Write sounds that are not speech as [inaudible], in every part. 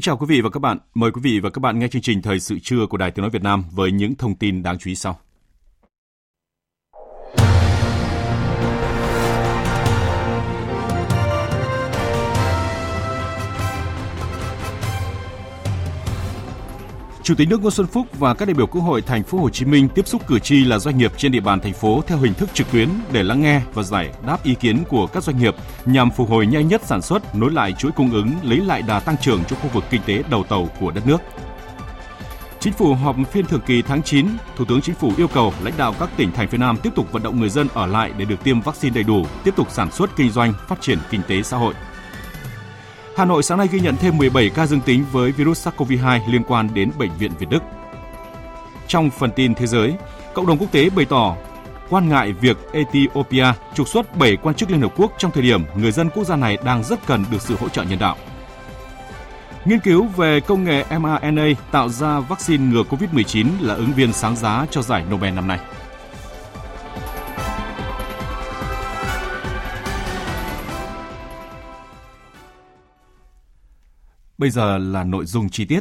Kính chào quý vị và các bạn. Mời quý vị và các bạn nghe chương trình Thời sự trưa của Đài Tiếng Nói Việt Nam với những thông tin đáng chú ý sau. Chủ tịch nước Nguyễn Xuân Phúc và các đại biểu Quốc hội thành phố Hồ Chí Minh tiếp xúc cử tri là doanh nghiệp trên địa bàn thành phố theo hình thức trực tuyến để lắng nghe và giải đáp ý kiến của các doanh nghiệp nhằm phục hồi nhanh nhất sản xuất, nối lại chuỗi cung ứng, lấy lại đà tăng trưởng cho khu vực kinh tế đầu tàu của đất nước. Chính phủ họp phiên thường kỳ tháng 9, Thủ tướng Chính phủ yêu cầu lãnh đạo các tỉnh thành phía Nam tiếp tục vận động người dân ở lại để được tiêm vaccine đầy đủ, tiếp tục sản xuất kinh doanh, phát triển kinh tế xã hội. Hà Nội sáng nay ghi nhận thêm 17 ca dương tính với virus SARS-CoV-2 liên quan đến Bệnh viện Việt Đức. Trong phần tin thế giới, cộng đồng quốc tế bày tỏ quan ngại việc Ethiopia trục xuất 7 quan chức Liên Hợp Quốc trong thời điểm người dân quốc gia này đang rất cần được sự hỗ trợ nhân đạo. Nghiên cứu về công nghệ mRNA tạo ra vaccine ngừa COVID-19 là ứng viên sáng giá cho giải Nobel năm nay. Bây giờ là nội dung chi tiết.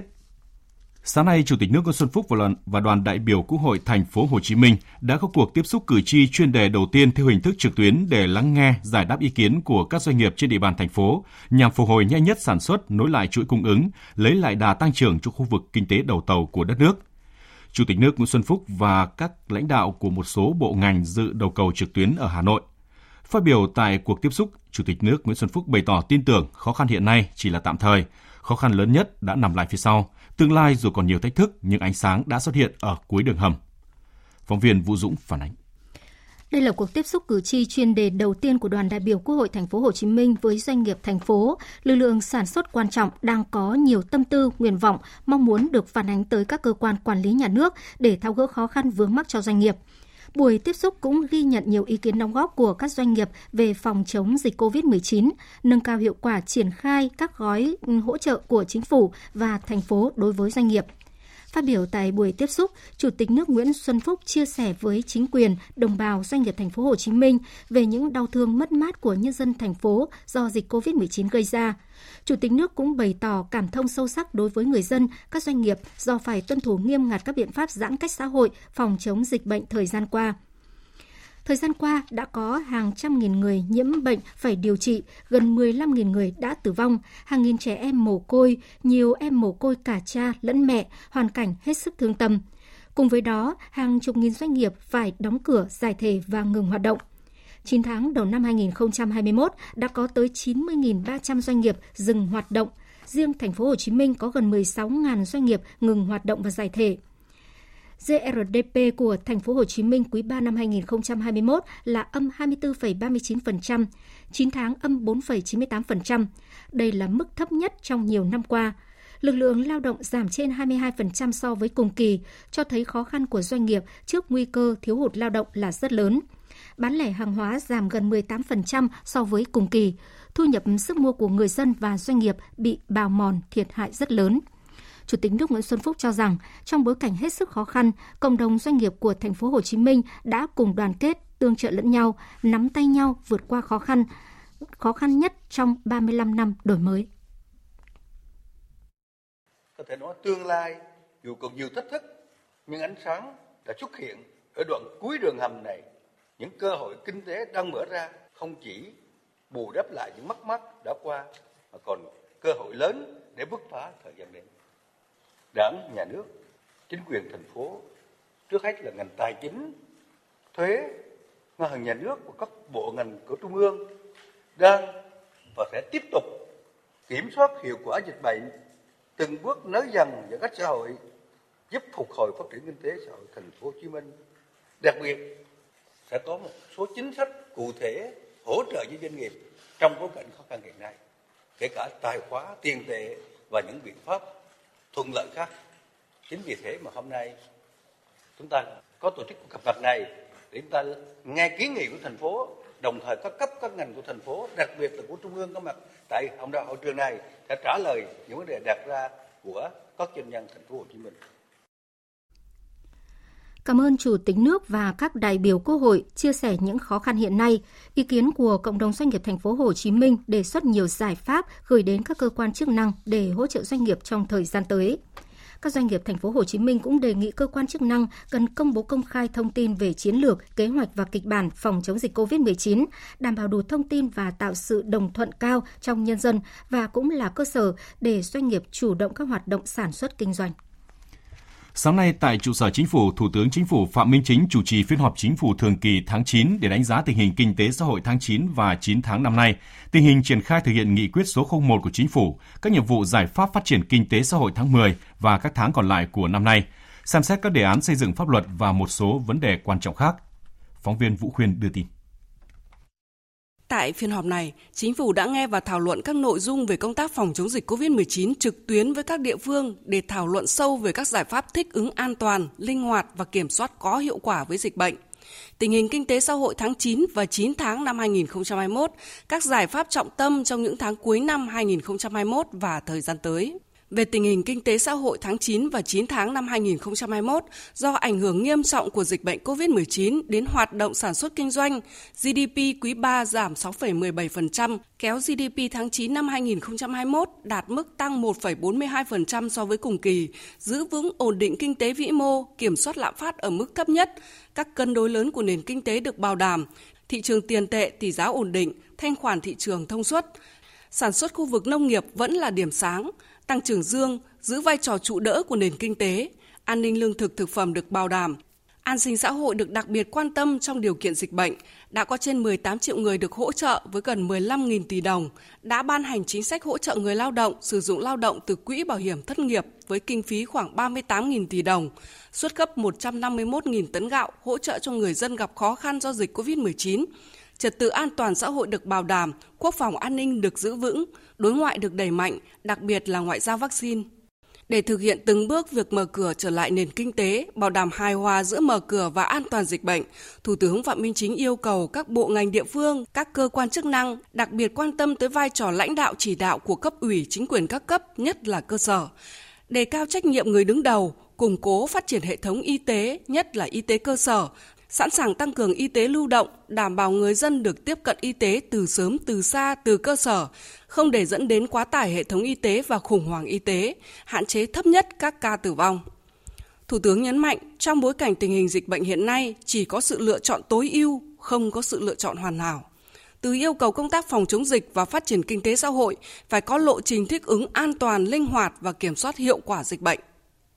Sáng nay, Chủ tịch nước Nguyễn Xuân Phúc và đoàn đại biểu Quốc hội thành phố Hồ Chí Minh đã có cuộc tiếp xúc cử tri chuyên đề đầu tiên theo hình thức trực tuyến để lắng nghe, giải đáp ý kiến của các doanh nghiệp trên địa bàn thành phố nhằm phục hồi nhanh nhất sản xuất, nối lại chuỗi cung ứng, lấy lại đà tăng trưởng cho khu vực kinh tế đầu tàu của đất nước. Chủ tịch nước Nguyễn Xuân Phúc và các lãnh đạo của một số bộ ngành dự đầu cầu trực tuyến ở Hà Nội. Phát biểu tại cuộc tiếp xúc, Chủ tịch nước Nguyễn Xuân Phúc bày tỏ tin tưởng khó khăn hiện nay chỉ là tạm thời, Khó khăn lớn nhất đã nằm lại phía sau. Tương lai dù còn nhiều thách thức nhưng ánh sáng đã xuất hiện ở cuối đường hầm. Phóng viên Vũ Dũng phản ánh. Đây là cuộc tiếp xúc cử tri chuyên đề đầu tiên của đoàn đại biểu Quốc hội thành phố Hồ Chí Minh với doanh nghiệp thành phố. Lực lượng sản xuất quan trọng đang có nhiều tâm tư, nguyện vọng, mong muốn được phản ánh tới các cơ quan quản lý nhà nước để tháo gỡ khó khăn vướng mắc cho doanh nghiệp. Buổi tiếp xúc cũng ghi nhận nhiều ý kiến đóng góp của các doanh nghiệp về phòng chống dịch COVID-19, nâng cao hiệu quả triển khai các gói ừ, hỗ trợ của chính phủ và thành phố đối với doanh nghiệp. Phát biểu tại buổi tiếp xúc, Chủ tịch nước Nguyễn Xuân Phúc chia sẻ với chính quyền, đồng bào doanh nghiệp thành phố Hồ Chí Minh về những đau thương mất mát của nhân dân thành phố do dịch COVID-19 gây ra. Chủ tịch nước cũng bày tỏ cảm thông sâu sắc đối với người dân, các doanh nghiệp do phải tuân thủ nghiêm ngặt các biện pháp giãn cách xã hội phòng chống dịch bệnh thời gian qua. Thời gian qua đã có hàng trăm nghìn người nhiễm bệnh phải điều trị, gần 15.000 người đã tử vong, hàng nghìn trẻ em mồ côi, nhiều em mồ côi cả cha lẫn mẹ, hoàn cảnh hết sức thương tâm. Cùng với đó, hàng chục nghìn doanh nghiệp phải đóng cửa, giải thể và ngừng hoạt động. 9 tháng đầu năm 2021 đã có tới 90.300 doanh nghiệp dừng hoạt động. Riêng thành phố Hồ Chí Minh có gần 16.000 doanh nghiệp ngừng hoạt động và giải thể. GRDP của thành phố Hồ Chí Minh quý 3 năm 2021 là âm 24,39%, 9 tháng âm 4,98%. Đây là mức thấp nhất trong nhiều năm qua. Lực lượng lao động giảm trên 22% so với cùng kỳ, cho thấy khó khăn của doanh nghiệp trước nguy cơ thiếu hụt lao động là rất lớn. Bán lẻ hàng hóa giảm gần 18% so với cùng kỳ. Thu nhập sức mua của người dân và doanh nghiệp bị bào mòn thiệt hại rất lớn. Chủ tịch nước Nguyễn Xuân Phúc cho rằng trong bối cảnh hết sức khó khăn, cộng đồng doanh nghiệp của thành phố Hồ Chí Minh đã cùng đoàn kết, tương trợ lẫn nhau, nắm tay nhau vượt qua khó khăn, khó khăn nhất trong 35 năm đổi mới. Có thể nói tương lai dù còn nhiều thách thức, nhưng ánh sáng đã xuất hiện ở đoạn cuối đường hầm này. Những cơ hội kinh tế đang mở ra không chỉ bù đắp lại những mất mát đã qua, mà còn cơ hội lớn để bứt phá thời gian đến đảng nhà nước chính quyền thành phố trước hết là ngành tài chính thuế ngân hàng nhà nước và các bộ ngành của trung ương đang và sẽ tiếp tục kiểm soát hiệu quả dịch bệnh, từng bước nới dần giãn cách xã hội, giúp phục hồi phát triển kinh tế xã hội thành phố Hồ Chí Minh. Đặc biệt sẽ có một số chính sách cụ thể hỗ trợ cho doanh nghiệp trong bối cảnh khó khăn hiện nay, kể cả tài khóa, tiền tệ và những biện pháp thuận lợi khác. Chính vì thế mà hôm nay chúng ta có tổ chức cuộc gặp mặt này để chúng ta nghe kiến nghị của thành phố đồng thời các cấp các ngành của thành phố đặc biệt là của trung ương có mặt tại hồng đạo hội trường này sẽ trả lời những vấn đề đặt ra của các doanh nhân thành phố Hồ Chí Minh. Cảm ơn Chủ tịch nước và các đại biểu Quốc hội chia sẻ những khó khăn hiện nay. Ý kiến của cộng đồng doanh nghiệp thành phố Hồ Chí Minh đề xuất nhiều giải pháp gửi đến các cơ quan chức năng để hỗ trợ doanh nghiệp trong thời gian tới. Các doanh nghiệp thành phố Hồ Chí Minh cũng đề nghị cơ quan chức năng cần công bố công khai thông tin về chiến lược, kế hoạch và kịch bản phòng chống dịch COVID-19, đảm bảo đủ thông tin và tạo sự đồng thuận cao trong nhân dân và cũng là cơ sở để doanh nghiệp chủ động các hoạt động sản xuất kinh doanh. Sáng nay tại trụ sở Chính phủ, Thủ tướng Chính phủ Phạm Minh Chính chủ trì phiên họp Chính phủ thường kỳ tháng 9 để đánh giá tình hình kinh tế xã hội tháng 9 và 9 tháng năm nay, tình hình triển khai thực hiện nghị quyết số 01 của Chính phủ, các nhiệm vụ giải pháp phát triển kinh tế xã hội tháng 10 và các tháng còn lại của năm nay, xem xét các đề án xây dựng pháp luật và một số vấn đề quan trọng khác. Phóng viên Vũ Khuyên đưa tin. Tại phiên họp này, chính phủ đã nghe và thảo luận các nội dung về công tác phòng chống dịch COVID-19 trực tuyến với các địa phương để thảo luận sâu về các giải pháp thích ứng an toàn, linh hoạt và kiểm soát có hiệu quả với dịch bệnh. Tình hình kinh tế xã hội tháng 9 và 9 tháng năm 2021, các giải pháp trọng tâm trong những tháng cuối năm 2021 và thời gian tới về tình hình kinh tế xã hội tháng 9 và 9 tháng năm 2021 do ảnh hưởng nghiêm trọng của dịch bệnh COVID-19 đến hoạt động sản xuất kinh doanh, GDP quý 3 giảm 6,17%, kéo GDP tháng 9 năm 2021 đạt mức tăng 1,42% so với cùng kỳ, giữ vững ổn định kinh tế vĩ mô, kiểm soát lạm phát ở mức thấp nhất, các cân đối lớn của nền kinh tế được bảo đảm, thị trường tiền tệ tỷ giá ổn định, thanh khoản thị trường thông suốt. Sản xuất khu vực nông nghiệp vẫn là điểm sáng, tăng trưởng dương, giữ vai trò trụ đỡ của nền kinh tế, an ninh lương thực thực phẩm được bảo đảm, an sinh xã hội được đặc biệt quan tâm trong điều kiện dịch bệnh, đã có trên 18 triệu người được hỗ trợ với gần 15.000 tỷ đồng, đã ban hành chính sách hỗ trợ người lao động sử dụng lao động từ quỹ bảo hiểm thất nghiệp với kinh phí khoảng 38.000 tỷ đồng, xuất cấp 151.000 tấn gạo hỗ trợ cho người dân gặp khó khăn do dịch COVID-19, trật tự an toàn xã hội được bảo đảm, quốc phòng an ninh được giữ vững, đối ngoại được đẩy mạnh, đặc biệt là ngoại giao vaccine. Để thực hiện từng bước việc mở cửa trở lại nền kinh tế, bảo đảm hài hòa giữa mở cửa và an toàn dịch bệnh, Thủ tướng Phạm Minh Chính yêu cầu các bộ ngành địa phương, các cơ quan chức năng đặc biệt quan tâm tới vai trò lãnh đạo chỉ đạo của cấp ủy chính quyền các cấp, nhất là cơ sở, đề cao trách nhiệm người đứng đầu, củng cố phát triển hệ thống y tế, nhất là y tế cơ sở, sẵn sàng tăng cường y tế lưu động, đảm bảo người dân được tiếp cận y tế từ sớm từ xa từ cơ sở, không để dẫn đến quá tải hệ thống y tế và khủng hoảng y tế, hạn chế thấp nhất các ca tử vong. Thủ tướng nhấn mạnh, trong bối cảnh tình hình dịch bệnh hiện nay, chỉ có sự lựa chọn tối ưu, không có sự lựa chọn hoàn hảo. Từ yêu cầu công tác phòng chống dịch và phát triển kinh tế xã hội phải có lộ trình thích ứng an toàn, linh hoạt và kiểm soát hiệu quả dịch bệnh.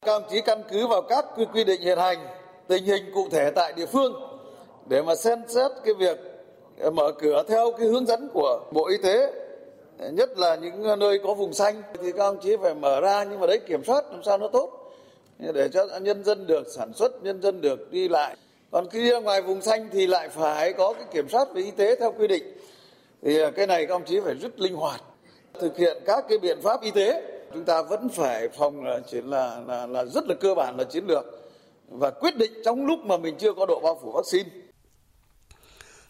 Các ông chí căn cứ vào các quy định hiện hành tình hình cụ thể tại địa phương để mà xem xét cái việc ờ, mở cửa theo cái hướng dẫn của Bộ Y tế ờ, nhất là những nơi có vùng xanh. Thì các ông chí phải mở ra nhưng mà đấy, kiểm soát làm sao nó tốt ờ, để cho nhân dân được sản xuất, nhân dân được đi lại. Còn khi ra ngoài vùng xanh thì lại phải có cái kiểm soát về y tế theo quy định. Thì cái này các ông chí phải rất linh hoạt. Thực hiện các cái biện pháp y tế, chúng ta vẫn phải phòng là chỉ là là là rất là cơ bản là chiến lược và quyết định trong lúc mà mình chưa có độ bao phủ vaccine.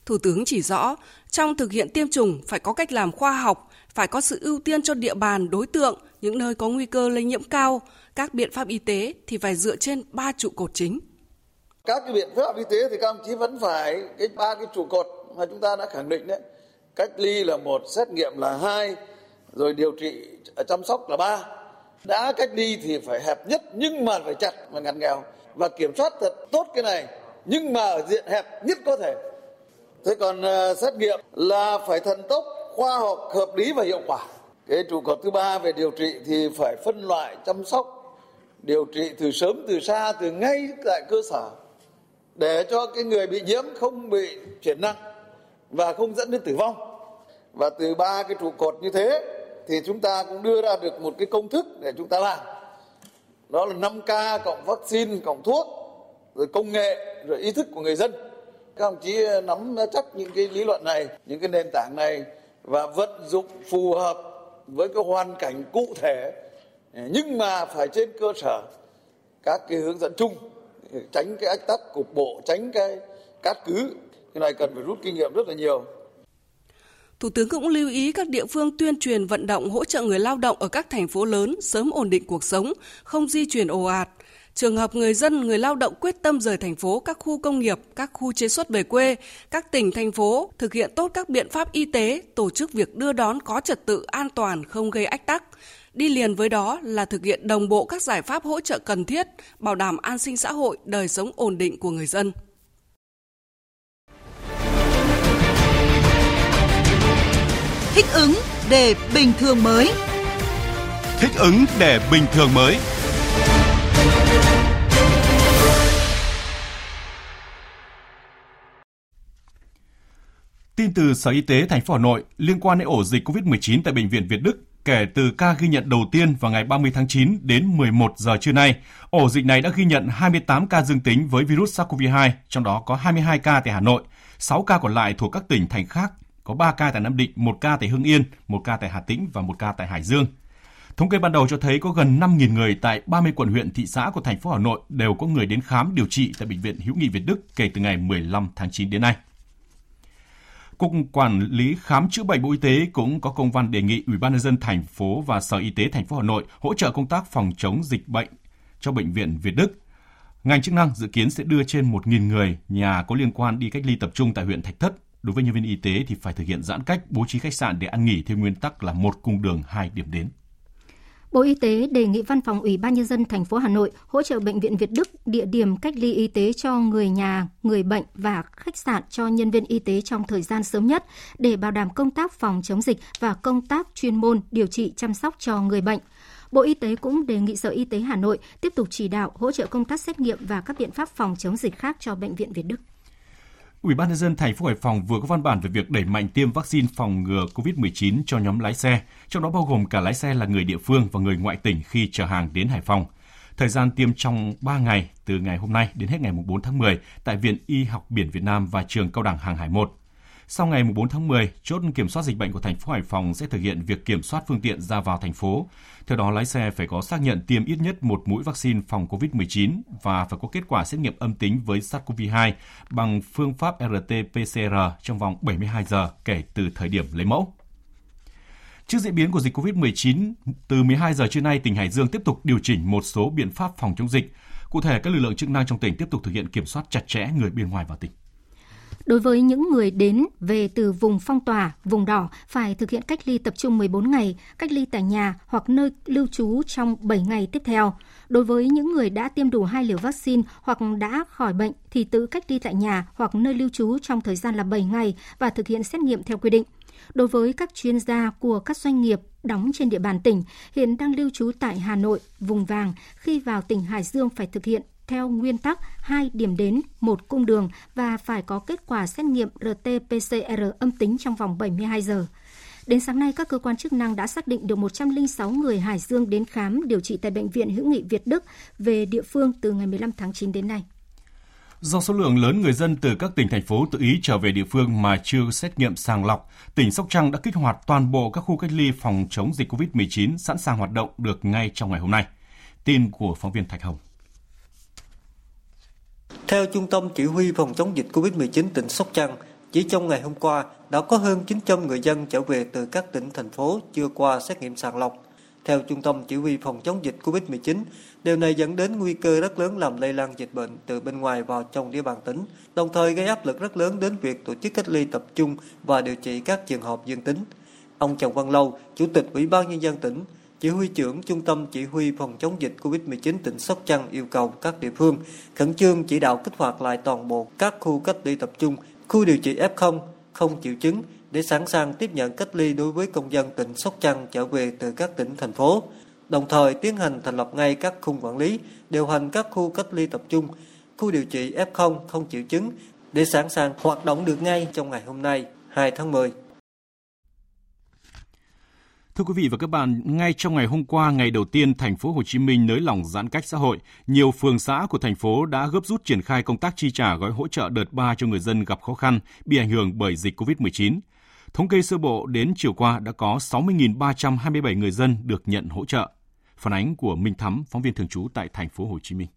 Thủ tướng chỉ rõ, trong thực hiện tiêm chủng phải có cách làm khoa học, phải có sự ưu tiên cho địa bàn đối tượng, những nơi có nguy cơ lây nhiễm cao, các biện pháp y tế thì phải dựa trên ba trụ cột chính. Các cái biện pháp y tế thì các ông chí vẫn phải cái ba cái trụ cột mà chúng ta đã khẳng định đấy. Cách ly là một, xét nghiệm là hai, rồi điều trị chăm sóc là ba. Đã cách ly thì phải hẹp nhất nhưng mà phải chặt và ngăn nghèo và kiểm soát thật tốt cái này nhưng mà ở diện hẹp nhất có thể. Thế còn uh, xét nghiệm là phải thần tốc khoa học hợp lý và hiệu quả. Cái trụ cột thứ ba về điều trị thì phải phân loại chăm sóc điều trị từ sớm từ xa từ ngay tại cơ sở để cho cái người bị nhiễm không bị chuyển nặng và không dẫn đến tử vong. Và từ ba cái trụ cột như thế thì chúng ta cũng đưa ra được một cái công thức để chúng ta làm đó là 5K cộng vaccine, cộng thuốc, rồi công nghệ, rồi ý thức của người dân. Các ông chí nắm chắc những cái lý luận này, những cái nền tảng này và vận dụng phù hợp với cái hoàn cảnh cụ thể. Nhưng mà phải trên cơ sở các cái hướng dẫn chung, tránh cái ách tắc cục bộ, tránh cái cát cứ. Cái này cần phải rút kinh nghiệm rất là nhiều. Thủ tướng cũng lưu ý các địa phương tuyên truyền vận động hỗ trợ người lao động ở các thành phố lớn sớm ổn định cuộc sống, không di chuyển ồ ạt. Trường hợp người dân, người lao động quyết tâm rời thành phố, các khu công nghiệp, các khu chế xuất về quê, các tỉnh, thành phố thực hiện tốt các biện pháp y tế, tổ chức việc đưa đón có trật tự an toàn, không gây ách tắc. Đi liền với đó là thực hiện đồng bộ các giải pháp hỗ trợ cần thiết, bảo đảm an sinh xã hội, đời sống ổn định của người dân. Thích ứng để bình thường mới. Thích ứng để bình thường mới. Tin từ Sở Y tế thành phố Hà Nội liên quan đến ổ dịch COVID-19 tại bệnh viện Việt Đức kể từ ca ghi nhận đầu tiên vào ngày 30 tháng 9 đến 11 giờ trưa nay, ổ dịch này đã ghi nhận 28 ca dương tính với virus SARS-CoV-2, trong đó có 22 ca tại Hà Nội, 6 ca còn lại thuộc các tỉnh thành khác, có 3 ca tại Nam Định, 1 ca tại Hưng Yên, 1 ca tại Hà Tĩnh và 1 ca tại Hải Dương. Thống kê ban đầu cho thấy có gần 5.000 người tại 30 quận huyện thị xã của thành phố Hà Nội đều có người đến khám điều trị tại bệnh viện Hữu nghị Việt Đức kể từ ngày 15 tháng 9 đến nay. Cục Quản lý khám chữa bệnh Bộ Y tế cũng có công văn đề nghị Ủy ban nhân dân thành phố và Sở Y tế thành phố Hà Nội hỗ trợ công tác phòng chống dịch bệnh cho bệnh viện Việt Đức. Ngành chức năng dự kiến sẽ đưa trên 1.000 người nhà có liên quan đi cách ly tập trung tại huyện Thạch Thất. Đối với nhân viên y tế thì phải thực hiện giãn cách, bố trí khách sạn để ăn nghỉ theo nguyên tắc là một cung đường hai điểm đến. Bộ Y tế đề nghị Văn phòng Ủy ban nhân dân thành phố Hà Nội hỗ trợ bệnh viện Việt Đức địa điểm cách ly y tế cho người nhà, người bệnh và khách sạn cho nhân viên y tế trong thời gian sớm nhất để bảo đảm công tác phòng chống dịch và công tác chuyên môn điều trị chăm sóc cho người bệnh. Bộ Y tế cũng đề nghị Sở Y tế Hà Nội tiếp tục chỉ đạo hỗ trợ công tác xét nghiệm và các biện pháp phòng chống dịch khác cho bệnh viện Việt Đức. Ủy ban nhân dân thành phố Hải Phòng vừa có văn bản về việc đẩy mạnh tiêm vaccine phòng ngừa COVID-19 cho nhóm lái xe, trong đó bao gồm cả lái xe là người địa phương và người ngoại tỉnh khi chở hàng đến Hải Phòng. Thời gian tiêm trong 3 ngày, từ ngày hôm nay đến hết ngày 4 tháng 10 tại Viện Y học Biển Việt Nam và Trường Cao đẳng Hàng hải 1. Sau ngày 4 tháng 10, chốt kiểm soát dịch bệnh của thành phố Hải Phòng sẽ thực hiện việc kiểm soát phương tiện ra vào thành phố. Theo đó, lái xe phải có xác nhận tiêm ít nhất một mũi vaccine phòng COVID-19 và phải có kết quả xét nghiệm âm tính với SARS-CoV-2 bằng phương pháp RT-PCR trong vòng 72 giờ kể từ thời điểm lấy mẫu. Trước diễn biến của dịch COVID-19, từ 12 giờ trưa nay, tỉnh Hải Dương tiếp tục điều chỉnh một số biện pháp phòng chống dịch. Cụ thể, các lực lượng chức năng trong tỉnh tiếp tục thực hiện kiểm soát chặt chẽ người bên ngoài vào tỉnh. Đối với những người đến về từ vùng phong tỏa, vùng đỏ phải thực hiện cách ly tập trung 14 ngày, cách ly tại nhà hoặc nơi lưu trú trong 7 ngày tiếp theo. Đối với những người đã tiêm đủ hai liều vaccine hoặc đã khỏi bệnh thì tự cách ly tại nhà hoặc nơi lưu trú trong thời gian là 7 ngày và thực hiện xét nghiệm theo quy định. Đối với các chuyên gia của các doanh nghiệp đóng trên địa bàn tỉnh hiện đang lưu trú tại Hà Nội, vùng vàng, khi vào tỉnh Hải Dương phải thực hiện theo nguyên tắc hai điểm đến, một cung đường và phải có kết quả xét nghiệm RT-PCR âm tính trong vòng 72 giờ. Đến sáng nay, các cơ quan chức năng đã xác định được 106 người Hải Dương đến khám điều trị tại Bệnh viện Hữu nghị Việt Đức về địa phương từ ngày 15 tháng 9 đến nay. Do số lượng lớn người dân từ các tỉnh thành phố tự ý trở về địa phương mà chưa xét nghiệm sàng lọc, tỉnh Sóc Trăng đã kích hoạt toàn bộ các khu cách ly phòng chống dịch COVID-19 sẵn sàng hoạt động được ngay trong ngày hôm nay. Tin của phóng viên Thạch Hồng. Theo Trung tâm Chỉ huy Phòng chống dịch COVID-19 tỉnh Sóc Trăng, chỉ trong ngày hôm qua đã có hơn 900 người dân trở về từ các tỉnh, thành phố chưa qua xét nghiệm sàng lọc. Theo Trung tâm Chỉ huy Phòng chống dịch COVID-19, điều này dẫn đến nguy cơ rất lớn làm lây lan dịch bệnh từ bên ngoài vào trong địa bàn tỉnh, đồng thời gây áp lực rất lớn đến việc tổ chức cách ly tập trung và điều trị các trường hợp dương tính. Ông Trần Văn Lâu, Chủ tịch Ủy ban Nhân dân tỉnh, chỉ huy trưởng Trung tâm Chỉ huy Phòng chống dịch COVID-19 tỉnh Sóc Trăng yêu cầu các địa phương khẩn trương chỉ đạo kích hoạt lại toàn bộ các khu cách ly tập trung, khu điều trị F0 không triệu chứng để sẵn sàng tiếp nhận cách ly đối với công dân tỉnh Sóc Trăng trở về từ các tỉnh, thành phố. Đồng thời tiến hành thành lập ngay các khung quản lý, điều hành các khu cách ly tập trung, khu điều trị F0 không triệu chứng để sẵn sàng hoạt động được ngay trong ngày hôm nay, 2 tháng 10. Thưa quý vị và các bạn, ngay trong ngày hôm qua, ngày đầu tiên thành phố Hồ Chí Minh nới lỏng giãn cách xã hội, nhiều phường xã của thành phố đã gấp rút triển khai công tác chi trả gói hỗ trợ đợt 3 cho người dân gặp khó khăn bị ảnh hưởng bởi dịch COVID-19. Thống kê sơ bộ đến chiều qua đã có 60.327 người dân được nhận hỗ trợ. Phản ánh của Minh Thắm, phóng viên thường trú tại thành phố Hồ Chí Minh.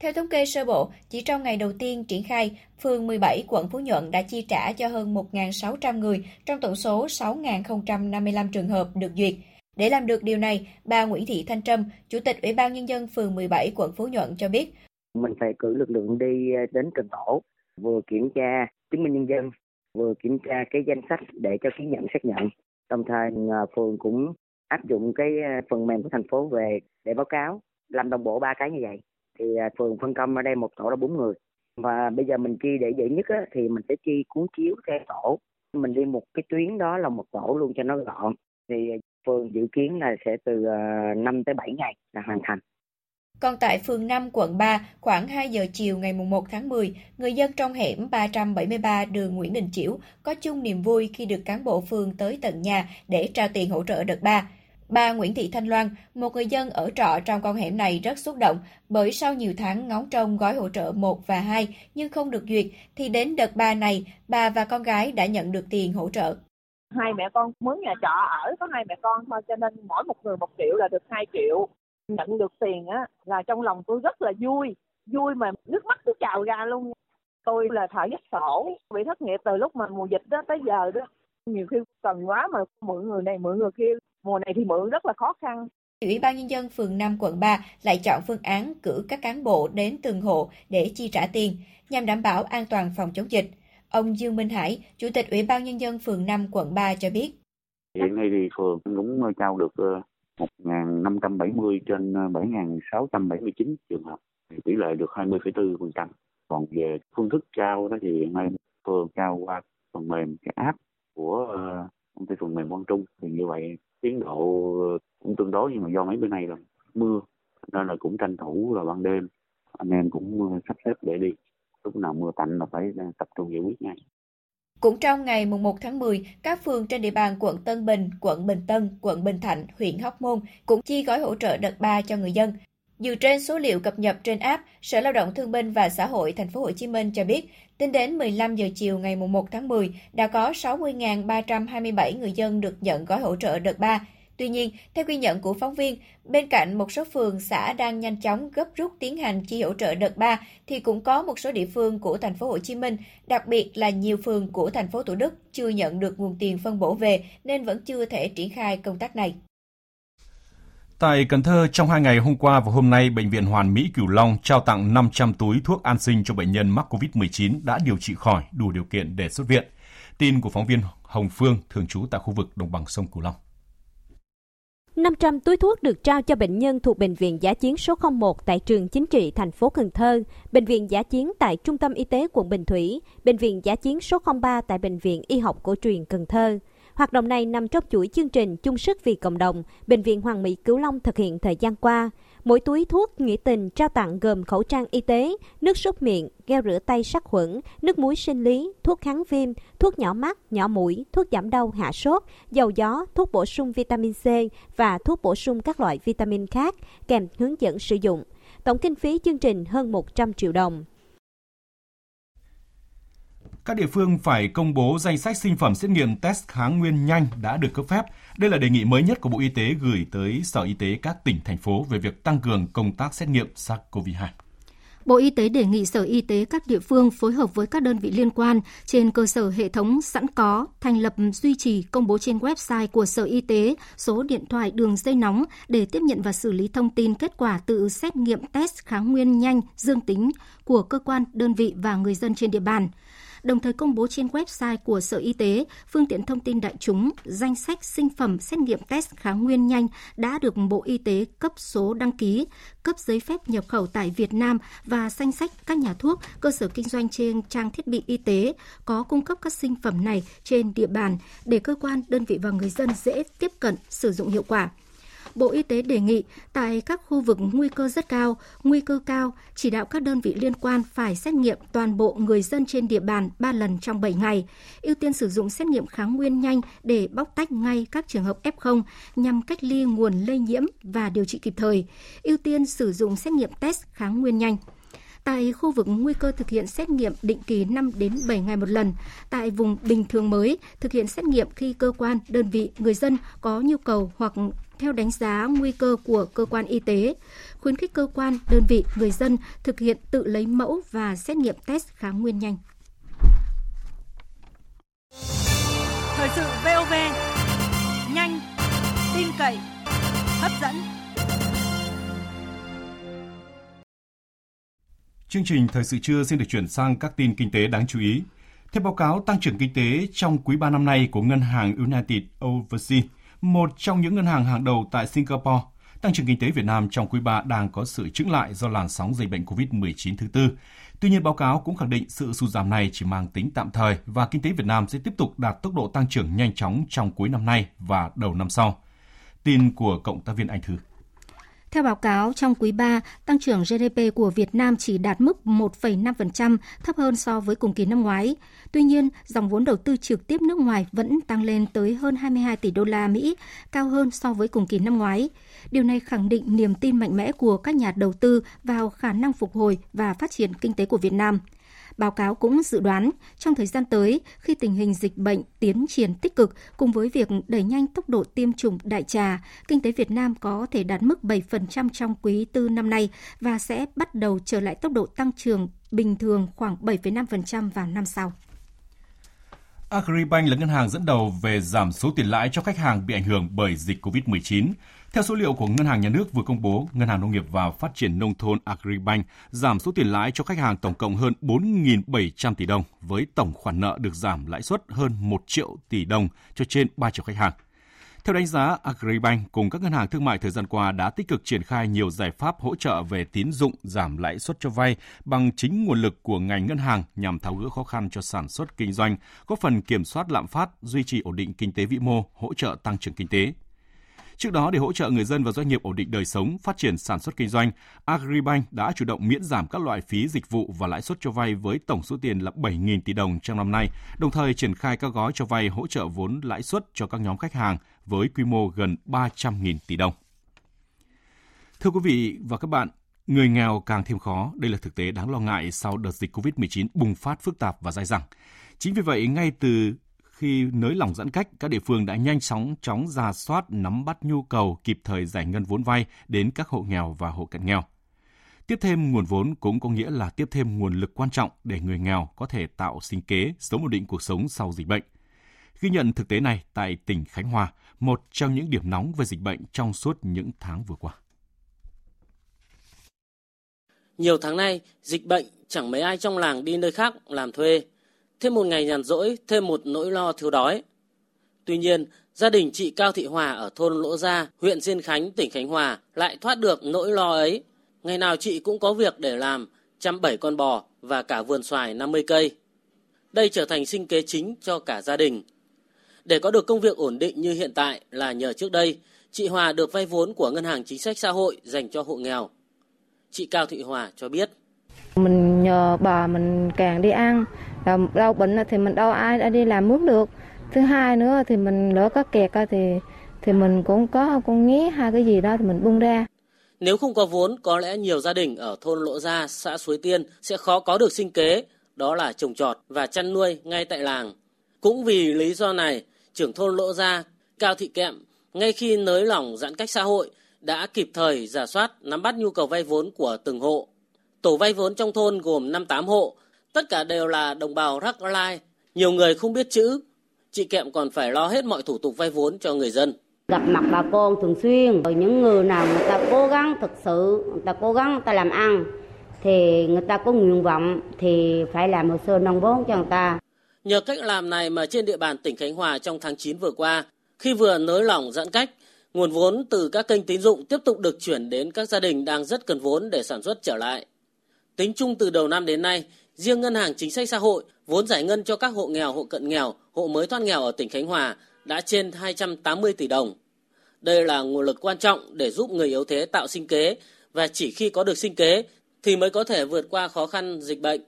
Theo thống kê sơ bộ, chỉ trong ngày đầu tiên triển khai, phường 17 quận Phú Nhuận đã chi trả cho hơn 1.600 người trong tổng số 6.055 trường hợp được duyệt. Để làm được điều này, bà Nguyễn Thị Thanh Trâm, Chủ tịch Ủy ban Nhân dân phường 17 quận Phú Nhuận cho biết. Mình phải cử lực lượng đi ờ, đến từng tổ, vừa kiểm tra chứng minh nhân dân, vừa kiểm tra cái danh sách để cho ký nhận xác nhận. Đồng thời ờ, phường cũng áp dụng cái ờ, phần mềm của thành phố về để báo cáo, làm đồng bộ ba cái như vậy thì à, phường phân công ở đây một tổ là bốn người và bây giờ mình chi để dễ nhất á, thì mình sẽ chi cuốn chiếu theo tổ mình đi một cái tuyến đó là một tổ luôn cho nó gọn thì à, phường dự kiến là sẽ từ à, 5 tới 7 ngày là hoàn thành. Còn tại phường 5 quận 3, khoảng 2 giờ chiều ngày 1 tháng 10, người dân trong hẻm 373 đường Nguyễn Đình Chiểu có chung niềm vui khi được cán bộ phường tới tận nhà để trao tiền hỗ trợ đợt 3. Bà Nguyễn Thị Thanh Loan, một người dân ở trọ trong con hẻm này rất xúc động bởi sau nhiều tháng ngóng trông gói hỗ trợ 1 và 2 nhưng không được duyệt thì đến đợt 3 này bà và con gái đã nhận được tiền hỗ trợ. Hai mẹ con mướn nhà trọ ở có hai mẹ con thôi cho nên mỗi một người một triệu là được 2 triệu. Nhận được tiền á là trong lòng tôi rất là vui, vui mà nước mắt tôi trào ra luôn. Tôi là thợ giấc sổ, bị thất nghiệp từ lúc mà mùa dịch đó tới giờ đó nhiều khi cần quá mà mượn người này mượn người kia mùa này thì mượn rất là khó khăn Ủy ban Nhân dân phường 5 quận 3 lại chọn phương án cử các cán bộ đến từng hộ để chi trả tiền nhằm đảm bảo an toàn phòng chống dịch. Ông Dương Minh Hải, Chủ tịch Ủy ban Nhân dân phường 5 quận 3 cho biết. Hiện nay thì phường cũng trao được 1.570 ờ, trên 7.679 ờ, trường hợp, tỷ lệ được 20,4%. Còn về phương thức trao đó thì hiện nay phường trao qua phần mềm cái app của ờ, công ty phần mềm Quang Trung thì như vậy tiến độ cũng tương đối nhưng mà do mấy bữa nay là mưa nên là cũng tranh thủ là ban đêm. Anh em cũng ờ, sắp xếp để đi. Lúc nào mưa tạnh là phải ờ, tập trung giải quyết ngay. Cũng trong ngày 1 tháng 10, các phường trên địa bàn quận Tân Bình, quận Bình Tân, quận Bình Thạnh, huyện Hóc Môn cũng chi gói hỗ trợ đợt 3 cho người dân. Dựa trên số liệu cập nhật trên app, Sở Lao động Thương binh và Xã hội Thành phố Hồ Chí Minh cho biết, tính đến 15 giờ chiều ngày 1 tháng 10 đã có 60.327 người dân được nhận gói hỗ trợ đợt 3. Tuy nhiên, theo ghi nhận của phóng viên, bên cạnh một số phường xã đang nhanh chóng gấp rút tiến hành chi hỗ trợ đợt 3 thì cũng có một số địa phương của thành phố Hồ Chí Minh, đặc biệt là nhiều phường của thành phố Thủ Đức chưa nhận được nguồn tiền phân bổ về nên vẫn chưa thể triển khai công tác này. Tại Cần Thơ, trong hai ngày hôm qua và hôm nay, Bệnh viện Hoàn Mỹ Cửu Long trao tặng 500 túi thuốc an sinh cho bệnh nhân mắc COVID-19 đã điều trị khỏi đủ điều kiện để xuất viện. Tin của phóng viên Hồng Phương, thường trú tại khu vực đồng bằng sông Cửu Long. 500 túi thuốc được trao cho bệnh nhân thuộc Bệnh viện Giả chiến số 01 tại trường chính trị thành phố Cần Thơ, Bệnh viện Giả chiến tại Trung tâm Y tế quận Bình Thủy, Bệnh viện Giả chiến số 03 tại Bệnh viện Y học cổ truyền Cần Thơ. Hoạt động này nằm trong chuỗi chương trình chung sức vì cộng đồng, Bệnh viện Hoàng Mỹ Cứu Long thực hiện thời gian qua. Mỗi túi thuốc nghĩa tình trao tặng gồm khẩu trang y tế, nước súc miệng, gel rửa tay sát khuẩn, nước muối sinh lý, thuốc kháng viêm, thuốc nhỏ mắt, nhỏ mũi, thuốc giảm đau hạ sốt, dầu gió, thuốc bổ sung vitamin C và thuốc bổ sung các loại vitamin khác, kèm hướng dẫn sử dụng. Tổng kinh phí chương trình hơn 100 triệu đồng các địa phương phải công bố danh sách sinh phẩm xét nghiệm test kháng nguyên nhanh đã được cấp phép. Đây là đề nghị mới nhất của Bộ Y tế gửi tới Sở Y tế các tỉnh, thành phố về việc tăng cường công tác xét nghiệm SARS-CoV-2. Bộ Y tế đề nghị Sở Y tế các địa phương phối hợp với các đơn vị liên quan trên cơ sở hệ thống sẵn có, thành lập duy trì công bố trên website của Sở Y tế số điện thoại đường dây nóng để tiếp nhận và xử lý thông tin kết quả tự xét nghiệm test kháng nguyên nhanh dương tính của cơ quan, đơn vị và người dân trên địa bàn đồng thời công bố trên website của Sở Y tế, phương tiện thông tin đại chúng, danh sách sinh phẩm xét nghiệm test kháng nguyên nhanh đã được Bộ Y tế cấp số đăng ký, cấp giấy phép nhập khẩu tại Việt Nam và danh sách các nhà thuốc, cơ sở kinh doanh trên trang thiết bị y tế có cung cấp các sinh phẩm này trên địa bàn để cơ quan, đơn vị và người dân dễ tiếp cận sử dụng hiệu quả. Bộ Y tế đề nghị tại các khu vực nguy cơ rất cao, nguy cơ cao, chỉ đạo các đơn vị liên quan phải xét nghiệm toàn bộ người dân trên địa bàn 3 lần trong 7 ngày, ưu tiên sử dụng xét nghiệm kháng nguyên nhanh để bóc tách ngay các trường hợp F0 nhằm cách ly nguồn lây nhiễm và điều trị kịp thời, ưu tiên sử dụng xét nghiệm test kháng nguyên nhanh. Tại khu vực nguy cơ thực hiện xét nghiệm định kỳ 5 đến 7 ngày một lần, tại vùng bình thường mới thực hiện xét nghiệm khi cơ quan, đơn vị, người dân có nhu cầu hoặc theo đánh giá nguy cơ của cơ quan y tế, khuyến khích cơ quan, đơn vị, người dân thực hiện tự lấy mẫu và xét nghiệm test kháng nguyên nhanh. Thời sự VOV, nhanh, tin cậy, hấp dẫn. Chương trình thời sự trưa xin được chuyển sang các tin kinh tế đáng chú ý. Theo báo cáo tăng trưởng kinh tế trong quý 3 năm nay của ngân hàng United Overseas, một trong những ngân hàng hàng đầu tại Singapore, tăng trưởng kinh tế Việt Nam trong quý 3 đang có sự chững lại do làn sóng dịch bệnh COVID-19 thứ tư. Tuy nhiên, báo cáo cũng khẳng định sự sụt giảm này chỉ mang tính tạm thời và kinh tế Việt Nam sẽ tiếp tục đạt tốc độ tăng trưởng nhanh chóng trong cuối năm nay và đầu năm sau. Tin của Cộng tác viên Anh Thư. Theo báo cáo, trong quý 3, tăng trưởng GDP của Việt Nam chỉ đạt mức 1,5%, thấp hơn so với cùng kỳ năm ngoái. Tuy nhiên, dòng vốn đầu tư trực tiếp nước ngoài vẫn tăng lên tới hơn 22 tỷ đô la Mỹ, cao hơn so với cùng kỳ năm ngoái. Điều này khẳng định niềm tin mạnh mẽ của các nhà đầu tư vào khả năng phục hồi và phát triển kinh tế của Việt Nam. Báo cáo cũng dự đoán trong thời gian tới, khi tình hình dịch bệnh tiến triển tích cực cùng với việc đẩy nhanh tốc độ tiêm chủng đại trà, kinh tế Việt Nam có thể đạt mức 7% trong quý tư năm nay và sẽ bắt đầu trở lại tốc độ tăng trưởng bình thường khoảng 7,5% vào năm sau. Agribank là ngân hàng dẫn đầu về giảm số tiền lãi cho khách hàng bị ảnh hưởng bởi dịch COVID-19. Theo số liệu của Ngân hàng Nhà nước vừa công bố, Ngân hàng Nông nghiệp và Phát triển Nông thôn Agribank giảm số tiền lãi cho khách hàng tổng cộng hơn 4.700 tỷ đồng, với tổng khoản nợ được giảm lãi suất hơn 1 triệu tỷ đồng cho trên 3 triệu khách hàng. Theo đánh giá, Agribank cùng các ngân hàng thương mại thời gian qua đã tích cực triển khai nhiều giải pháp hỗ trợ về tín dụng, giảm lãi suất cho vay bằng chính nguồn lực của ngành ngân hàng nhằm tháo gỡ khó khăn cho sản xuất kinh doanh, góp phần kiểm soát lạm phát, duy trì ổn định kinh tế vĩ mô, hỗ trợ tăng trưởng kinh tế. Trước đó, để hỗ trợ người dân và doanh nghiệp ổn định đời sống, phát triển sản xuất kinh doanh, Agribank đã chủ động miễn giảm các loại phí dịch vụ và lãi suất cho vay với tổng số tiền là 7.000 tỷ đồng trong năm nay, đồng thời triển khai các gói cho vay hỗ trợ vốn lãi suất cho các nhóm khách hàng với quy mô gần 300.000 tỷ đồng. Thưa quý vị và các bạn, người nghèo càng thêm khó, đây là thực tế đáng lo ngại sau đợt dịch COVID-19 bùng phát phức tạp và dai dẳng. Chính vì vậy, ngay từ khi nới lỏng giãn cách, các địa phương đã nhanh chóng chóng ra soát nắm bắt nhu cầu kịp thời giải ngân vốn vay đến các hộ nghèo và hộ cận nghèo. Tiếp thêm nguồn vốn cũng có nghĩa là tiếp thêm nguồn lực quan trọng để người nghèo có thể tạo sinh kế, sống ổn định cuộc sống sau dịch bệnh. Ghi nhận thực tế này tại tỉnh Khánh Hòa, một trong những điểm nóng về dịch bệnh trong suốt những tháng vừa qua. Nhiều tháng nay, dịch bệnh chẳng mấy ai trong làng đi nơi khác làm thuê. Thêm một ngày nhàn rỗi, thêm một nỗi lo thiếu đói. Tuy nhiên, gia đình chị Cao Thị Hòa ở thôn Lỗ Gia, huyện Diên Khánh, tỉnh Khánh Hòa lại thoát được nỗi lo ấy. Ngày nào chị cũng có việc để làm, chăm bảy con bò và cả vườn xoài 50 cây. Đây trở thành sinh kế chính cho cả gia đình. Để có được công việc ổn định như hiện tại là nhờ trước đây, chị Hòa được vay vốn của Ngân hàng Chính sách Xã hội dành cho hộ nghèo. Chị Cao Thị Hòa cho biết. Mình nhờ bà mình càng đi ăn, đau bệnh thì mình đâu ai đã đi làm mướn được. Thứ hai nữa thì mình lỡ có kẹt thì thì mình cũng có con nghĩ hai cái gì đó thì mình bung ra. Nếu không có vốn, có lẽ nhiều gia đình ở thôn Lộ Gia, xã Suối Tiên sẽ khó có được sinh kế, đó là trồng trọt và chăn nuôi ngay tại làng. Cũng vì lý do này, trưởng thôn Lỗ Gia, Cao Thị Kẹm, ngay khi nới lỏng giãn cách xã hội, đã kịp thời giả soát nắm bắt nhu cầu vay vốn của từng hộ. Tổ vay vốn trong thôn gồm 58 hộ, tất cả đều là đồng bào Rắc Lai, nhiều người không biết chữ. Chị Kẹm còn phải lo hết mọi thủ tục vay vốn cho người dân. Gặp mặt bà con thường xuyên, rồi những người nào người ta cố gắng thực sự, người ta cố gắng người ta làm ăn, thì người ta có nguyện vọng thì phải làm hồ sơ nâng vốn cho người ta. Nhờ cách làm này mà trên địa bàn tỉnh Khánh Hòa trong tháng 9 vừa qua, khi vừa nới lỏng giãn cách, nguồn vốn từ các kênh tín dụng tiếp tục được chuyển đến các gia đình đang rất cần vốn để sản xuất trở lại. Tính chung từ đầu năm đến nay, riêng Ngân hàng Chính sách Xã hội vốn giải ngân cho các hộ nghèo, hộ cận nghèo, hộ mới thoát nghèo ở tỉnh Khánh Hòa đã trên 280 tỷ đồng. Đây là nguồn lực quan trọng để giúp người yếu thế tạo sinh kế và chỉ khi có được sinh kế thì mới có thể vượt qua khó khăn dịch bệnh.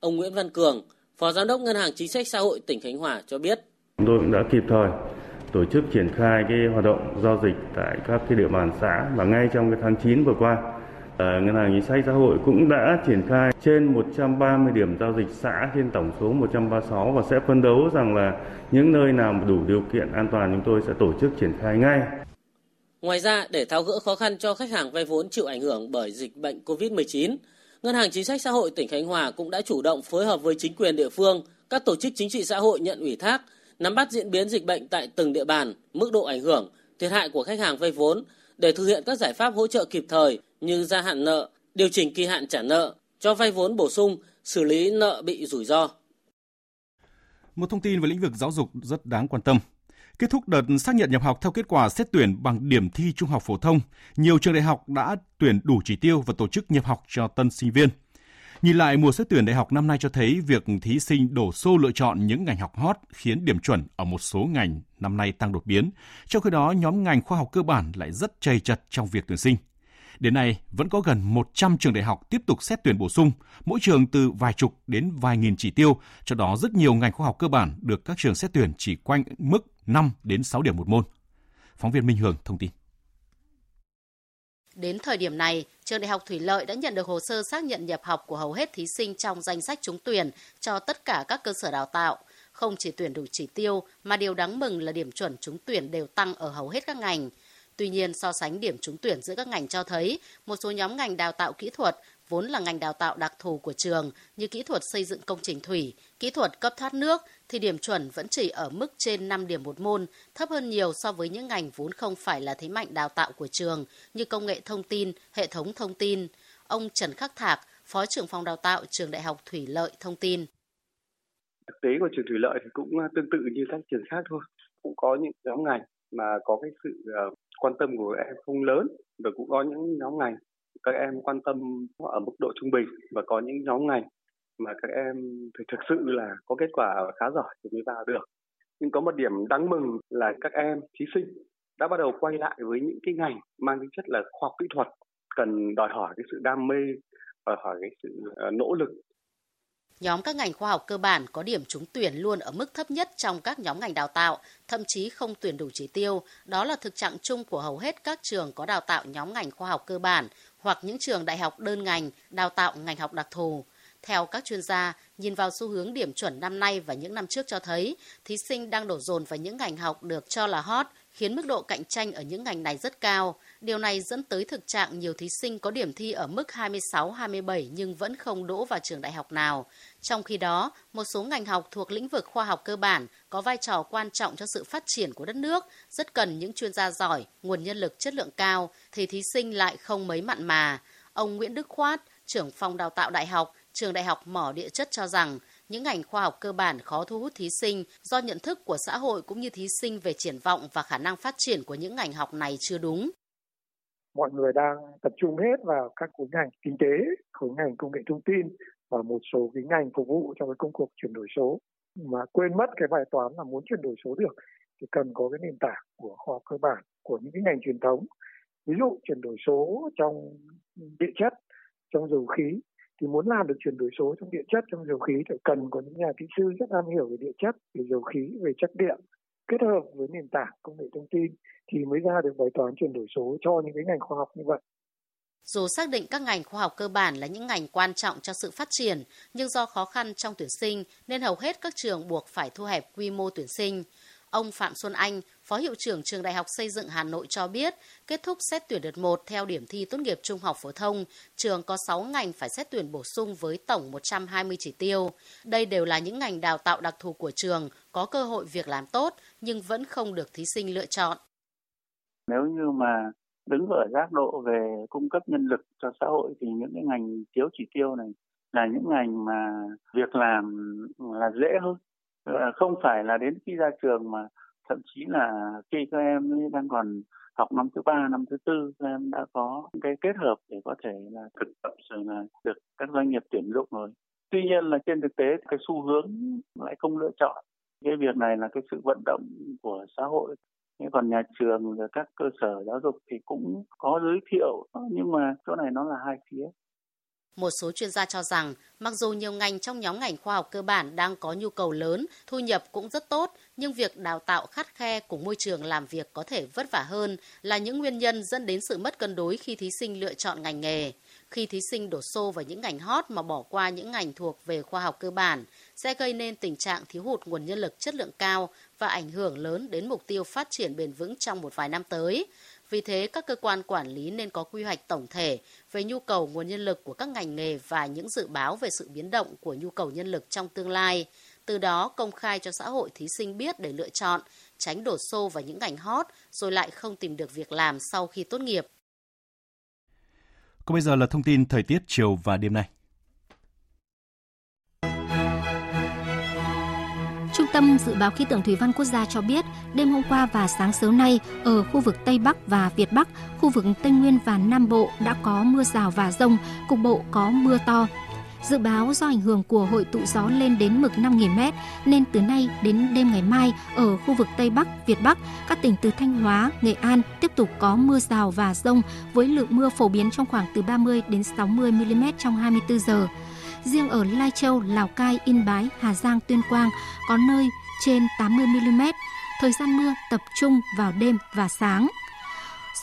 Ông Nguyễn Văn Cường, Phó Giám đốc Ngân hàng Chính sách Xã hội tỉnh Khánh Hòa cho biết. Chúng tôi cũng đã kịp thời tổ chức triển khai cái hoạt động giao dịch tại các cái địa bàn xã và ngay trong cái tháng 9 vừa qua À, Ngân hàng Chính sách Xã hội cũng đã triển khai trên 130 điểm giao dịch xã trên tổng số 136 và sẽ phân đấu rằng là những nơi nào đủ điều kiện an toàn chúng tôi sẽ tổ chức triển khai ngay. Ngoài ra, để tháo gỡ khó khăn cho khách hàng vay vốn chịu ảnh hưởng bởi dịch bệnh COVID-19, Ngân hàng Chính sách Xã hội tỉnh Khánh Hòa cũng đã chủ động phối hợp với chính quyền địa phương, các tổ chức chính trị xã hội nhận ủy thác, nắm bắt diễn biến dịch bệnh tại từng địa bàn, mức độ ảnh hưởng, thiệt hại của khách hàng vay vốn để thực hiện các giải pháp hỗ trợ kịp thời như gia hạn nợ, điều chỉnh kỳ hạn trả nợ, cho vay vốn bổ sung, xử lý nợ bị rủi ro. Một thông tin về lĩnh vực giáo dục rất đáng quan tâm. Kết thúc đợt xác nhận nhập học theo kết quả xét tuyển bằng điểm thi trung học phổ thông, nhiều trường đại học đã tuyển đủ chỉ tiêu và tổ chức nhập học cho tân sinh viên. Nhìn lại mùa xét tuyển đại học năm nay cho thấy việc thí sinh đổ xô lựa chọn những ngành học hot khiến điểm chuẩn ở một số ngành năm nay tăng đột biến. Trong khi đó, nhóm ngành khoa học cơ bản lại rất chầy chật trong việc tuyển sinh. Đến nay, vẫn có gần 100 trường đại học tiếp tục xét tuyển bổ sung, mỗi trường từ vài chục đến vài nghìn chỉ tiêu, cho đó rất nhiều ngành khoa học cơ bản được các trường xét tuyển chỉ quanh mức 5 đến 6 điểm một môn. Phóng viên Minh Hường thông tin. Đến thời điểm này, trường Đại học Thủy Lợi đã nhận được hồ sơ xác nhận nhập học của hầu hết thí sinh trong danh sách trúng tuyển cho tất cả các cơ sở đào tạo. Không chỉ tuyển đủ chỉ tiêu, mà điều đáng mừng là điểm chuẩn trúng tuyển đều tăng ở hầu hết các ngành. Tuy nhiên, so sánh điểm trúng tuyển giữa các ngành cho thấy một số nhóm ngành đào tạo kỹ thuật vốn là ngành đào tạo đặc thù của trường như kỹ thuật xây dựng công trình thủy, kỹ thuật cấp thoát nước thì điểm chuẩn vẫn chỉ ở mức trên 5 điểm một môn, thấp hơn nhiều so với những ngành vốn không phải là thế mạnh đào tạo của trường như công nghệ thông tin, hệ thống thông tin. Ông Trần Khắc Thạc, Phó trưởng phòng đào tạo trường Đại học Thủy Lợi thông tin. Thực tế của trường Thủy Lợi thì cũng tương tự như các trường khác thôi. Cũng có những nhóm ngành mà có cái sự uh, quan tâm của các em không lớn và cũng có những nhóm ngành các em quan tâm ở mức độ trung bình và có những nhóm ngành mà các em thì thực sự là có kết quả khá giỏi thì mới vào được. Nhưng có một điểm đáng mừng là các em thí sinh đã bắt đầu quay lại với những cái ngành mang tính chất là khoa học kỹ thuật cần đòi hỏi cái sự đam mê đòi hỏi cái sự ờ, nỗ lực Nhóm các ngành khoa học cơ bản có điểm trúng tuyển luôn ở mức thấp nhất trong các nhóm ngành đào tạo, thậm chí không tuyển đủ chỉ tiêu. Đó là thực trạng chung của hầu hết các trường có đào tạo nhóm ngành khoa học cơ bản hoặc những trường đại học đơn ngành đào tạo ngành học đặc thù. Theo các chuyên gia, nhìn vào xu hướng điểm chuẩn năm nay và những năm trước cho thấy, thí sinh đang đổ dồn vào những ngành học được cho là hot, khiến mức độ cạnh tranh ở những ngành này rất cao. Điều này dẫn tới thực trạng nhiều thí sinh có điểm thi ở mức 26-27 nhưng vẫn không đỗ vào trường đại học nào. Trong khi đó, một số ngành học thuộc lĩnh vực khoa học cơ bản có vai trò quan trọng cho sự phát triển của đất nước, rất cần những chuyên gia giỏi, nguồn nhân lực chất lượng cao, thì thí sinh lại không mấy mặn mà. Ông Nguyễn Đức Khoát, trưởng phòng đào tạo đại học, trường đại học mỏ địa chất cho rằng, những ngành khoa học cơ bản khó thu hút thí sinh do nhận thức của xã hội cũng như thí sinh về triển vọng và khả năng phát triển của những ngành học này chưa đúng. Mọi người đang tập trung hết vào các khối ngành kinh tế, khối ngành công nghệ thông tin và một số cái ngành phục vụ cho cái công cuộc chuyển đổi số mà quên mất cái bài toán là muốn chuyển đổi số được thì cần có cái nền tảng của khoa học cơ bản của những cái ngành truyền thống ví dụ chuyển đổi số trong địa chất trong dầu khí thì muốn làm được chuyển đổi số trong địa chất trong dầu khí thì cần có những nhà kỹ sư rất am hiểu về địa chất về dầu khí về chất điện kết hợp với nền tảng công nghệ thông tin thì mới ra được bài toán chuyển đổi số cho những cái ngành khoa học như vậy dù xác định các ngành khoa học cơ bản là những ngành quan trọng cho sự phát triển, nhưng do khó khăn trong tuyển sinh nên hầu hết các trường buộc phải thu hẹp quy mô tuyển sinh. Ông Phạm Xuân Anh, Phó Hiệu trưởng Trường Đại học Xây dựng Hà Nội cho biết, kết thúc xét tuyển đợt 1 theo điểm thi tốt nghiệp trung học phổ thông, trường có 6 ngành phải xét tuyển bổ sung với tổng 120 chỉ tiêu. Đây đều là những ngành đào tạo đặc thù của trường, có cơ hội việc làm tốt nhưng vẫn không được thí sinh lựa chọn. Nếu như mà đứng ở giác độ về cung cấp nhân lực cho xã hội thì những cái ngành thiếu chỉ tiêu này là những ngành mà việc làm là dễ hơn Ờ, không phải là đến khi ra trường mà, thậm chí là khi các em đang còn học năm thứ ba, năm thứ tư, các em đã có cái kết hợp để có thể là thực tập rồi là được các doanh nghiệp tuyển dụng rồi. Tuy nhiên là trên thực tế cái xu hướng lại không lựa chọn. Cái việc này là cái sự vận động của xã hội. Còn nhà trường và các cơ sở giáo dục thì cũng có giới thiệu. Nhưng mà chỗ này nó là hai phía. Một số chuyên gia cho rằng, mặc dù nhiều ngành trong nhóm ngành khoa học cơ bản đang có nhu cầu lớn, thu nhập cũng rất tốt, nhưng việc đào tạo khắt khe cùng môi trường làm việc có thể vất vả hơn là những nguyên nhân dẫn đến sự mất cân đối khi thí sinh lựa chọn ngành nghề. Khi thí sinh đổ xô vào những ngành hot mà bỏ qua những ngành thuộc về khoa học cơ bản, sẽ gây nên tình trạng thiếu hụt nguồn nhân lực chất lượng cao và ảnh hưởng lớn đến mục tiêu phát triển bền vững trong một vài năm tới. Vì thế, các cơ quan quản lý nên có quy hoạch tổng thể về nhu cầu nguồn nhân lực của các ngành nghề và những dự báo về sự biến động của nhu cầu nhân lực trong tương lai. Từ đó công khai cho xã hội thí sinh biết để lựa chọn, tránh đổ xô vào những ngành hot rồi lại không tìm được việc làm sau khi tốt nghiệp. Còn bây giờ là thông tin thời tiết chiều và đêm nay. Tâm Dự báo Khí tượng Thủy văn Quốc gia cho biết, đêm hôm qua và sáng sớm nay, ở khu vực Tây Bắc và Việt Bắc, khu vực Tây Nguyên và Nam Bộ đã có mưa rào và rông, cục bộ có mưa to. Dự báo do ảnh hưởng của hội tụ gió lên đến mực 5.000m nên từ nay đến đêm ngày mai ở khu vực Tây Bắc, Việt Bắc, các tỉnh từ Thanh Hóa, Nghệ An tiếp tục có mưa rào và rông với lượng mưa phổ biến trong khoảng từ 30 đến 60 mm trong 24 giờ. Riêng ở Lai Châu, Lào Cai, Yên Bái, Hà Giang, Tuyên Quang có nơi trên 80 mm. Thời gian mưa tập trung vào đêm và sáng.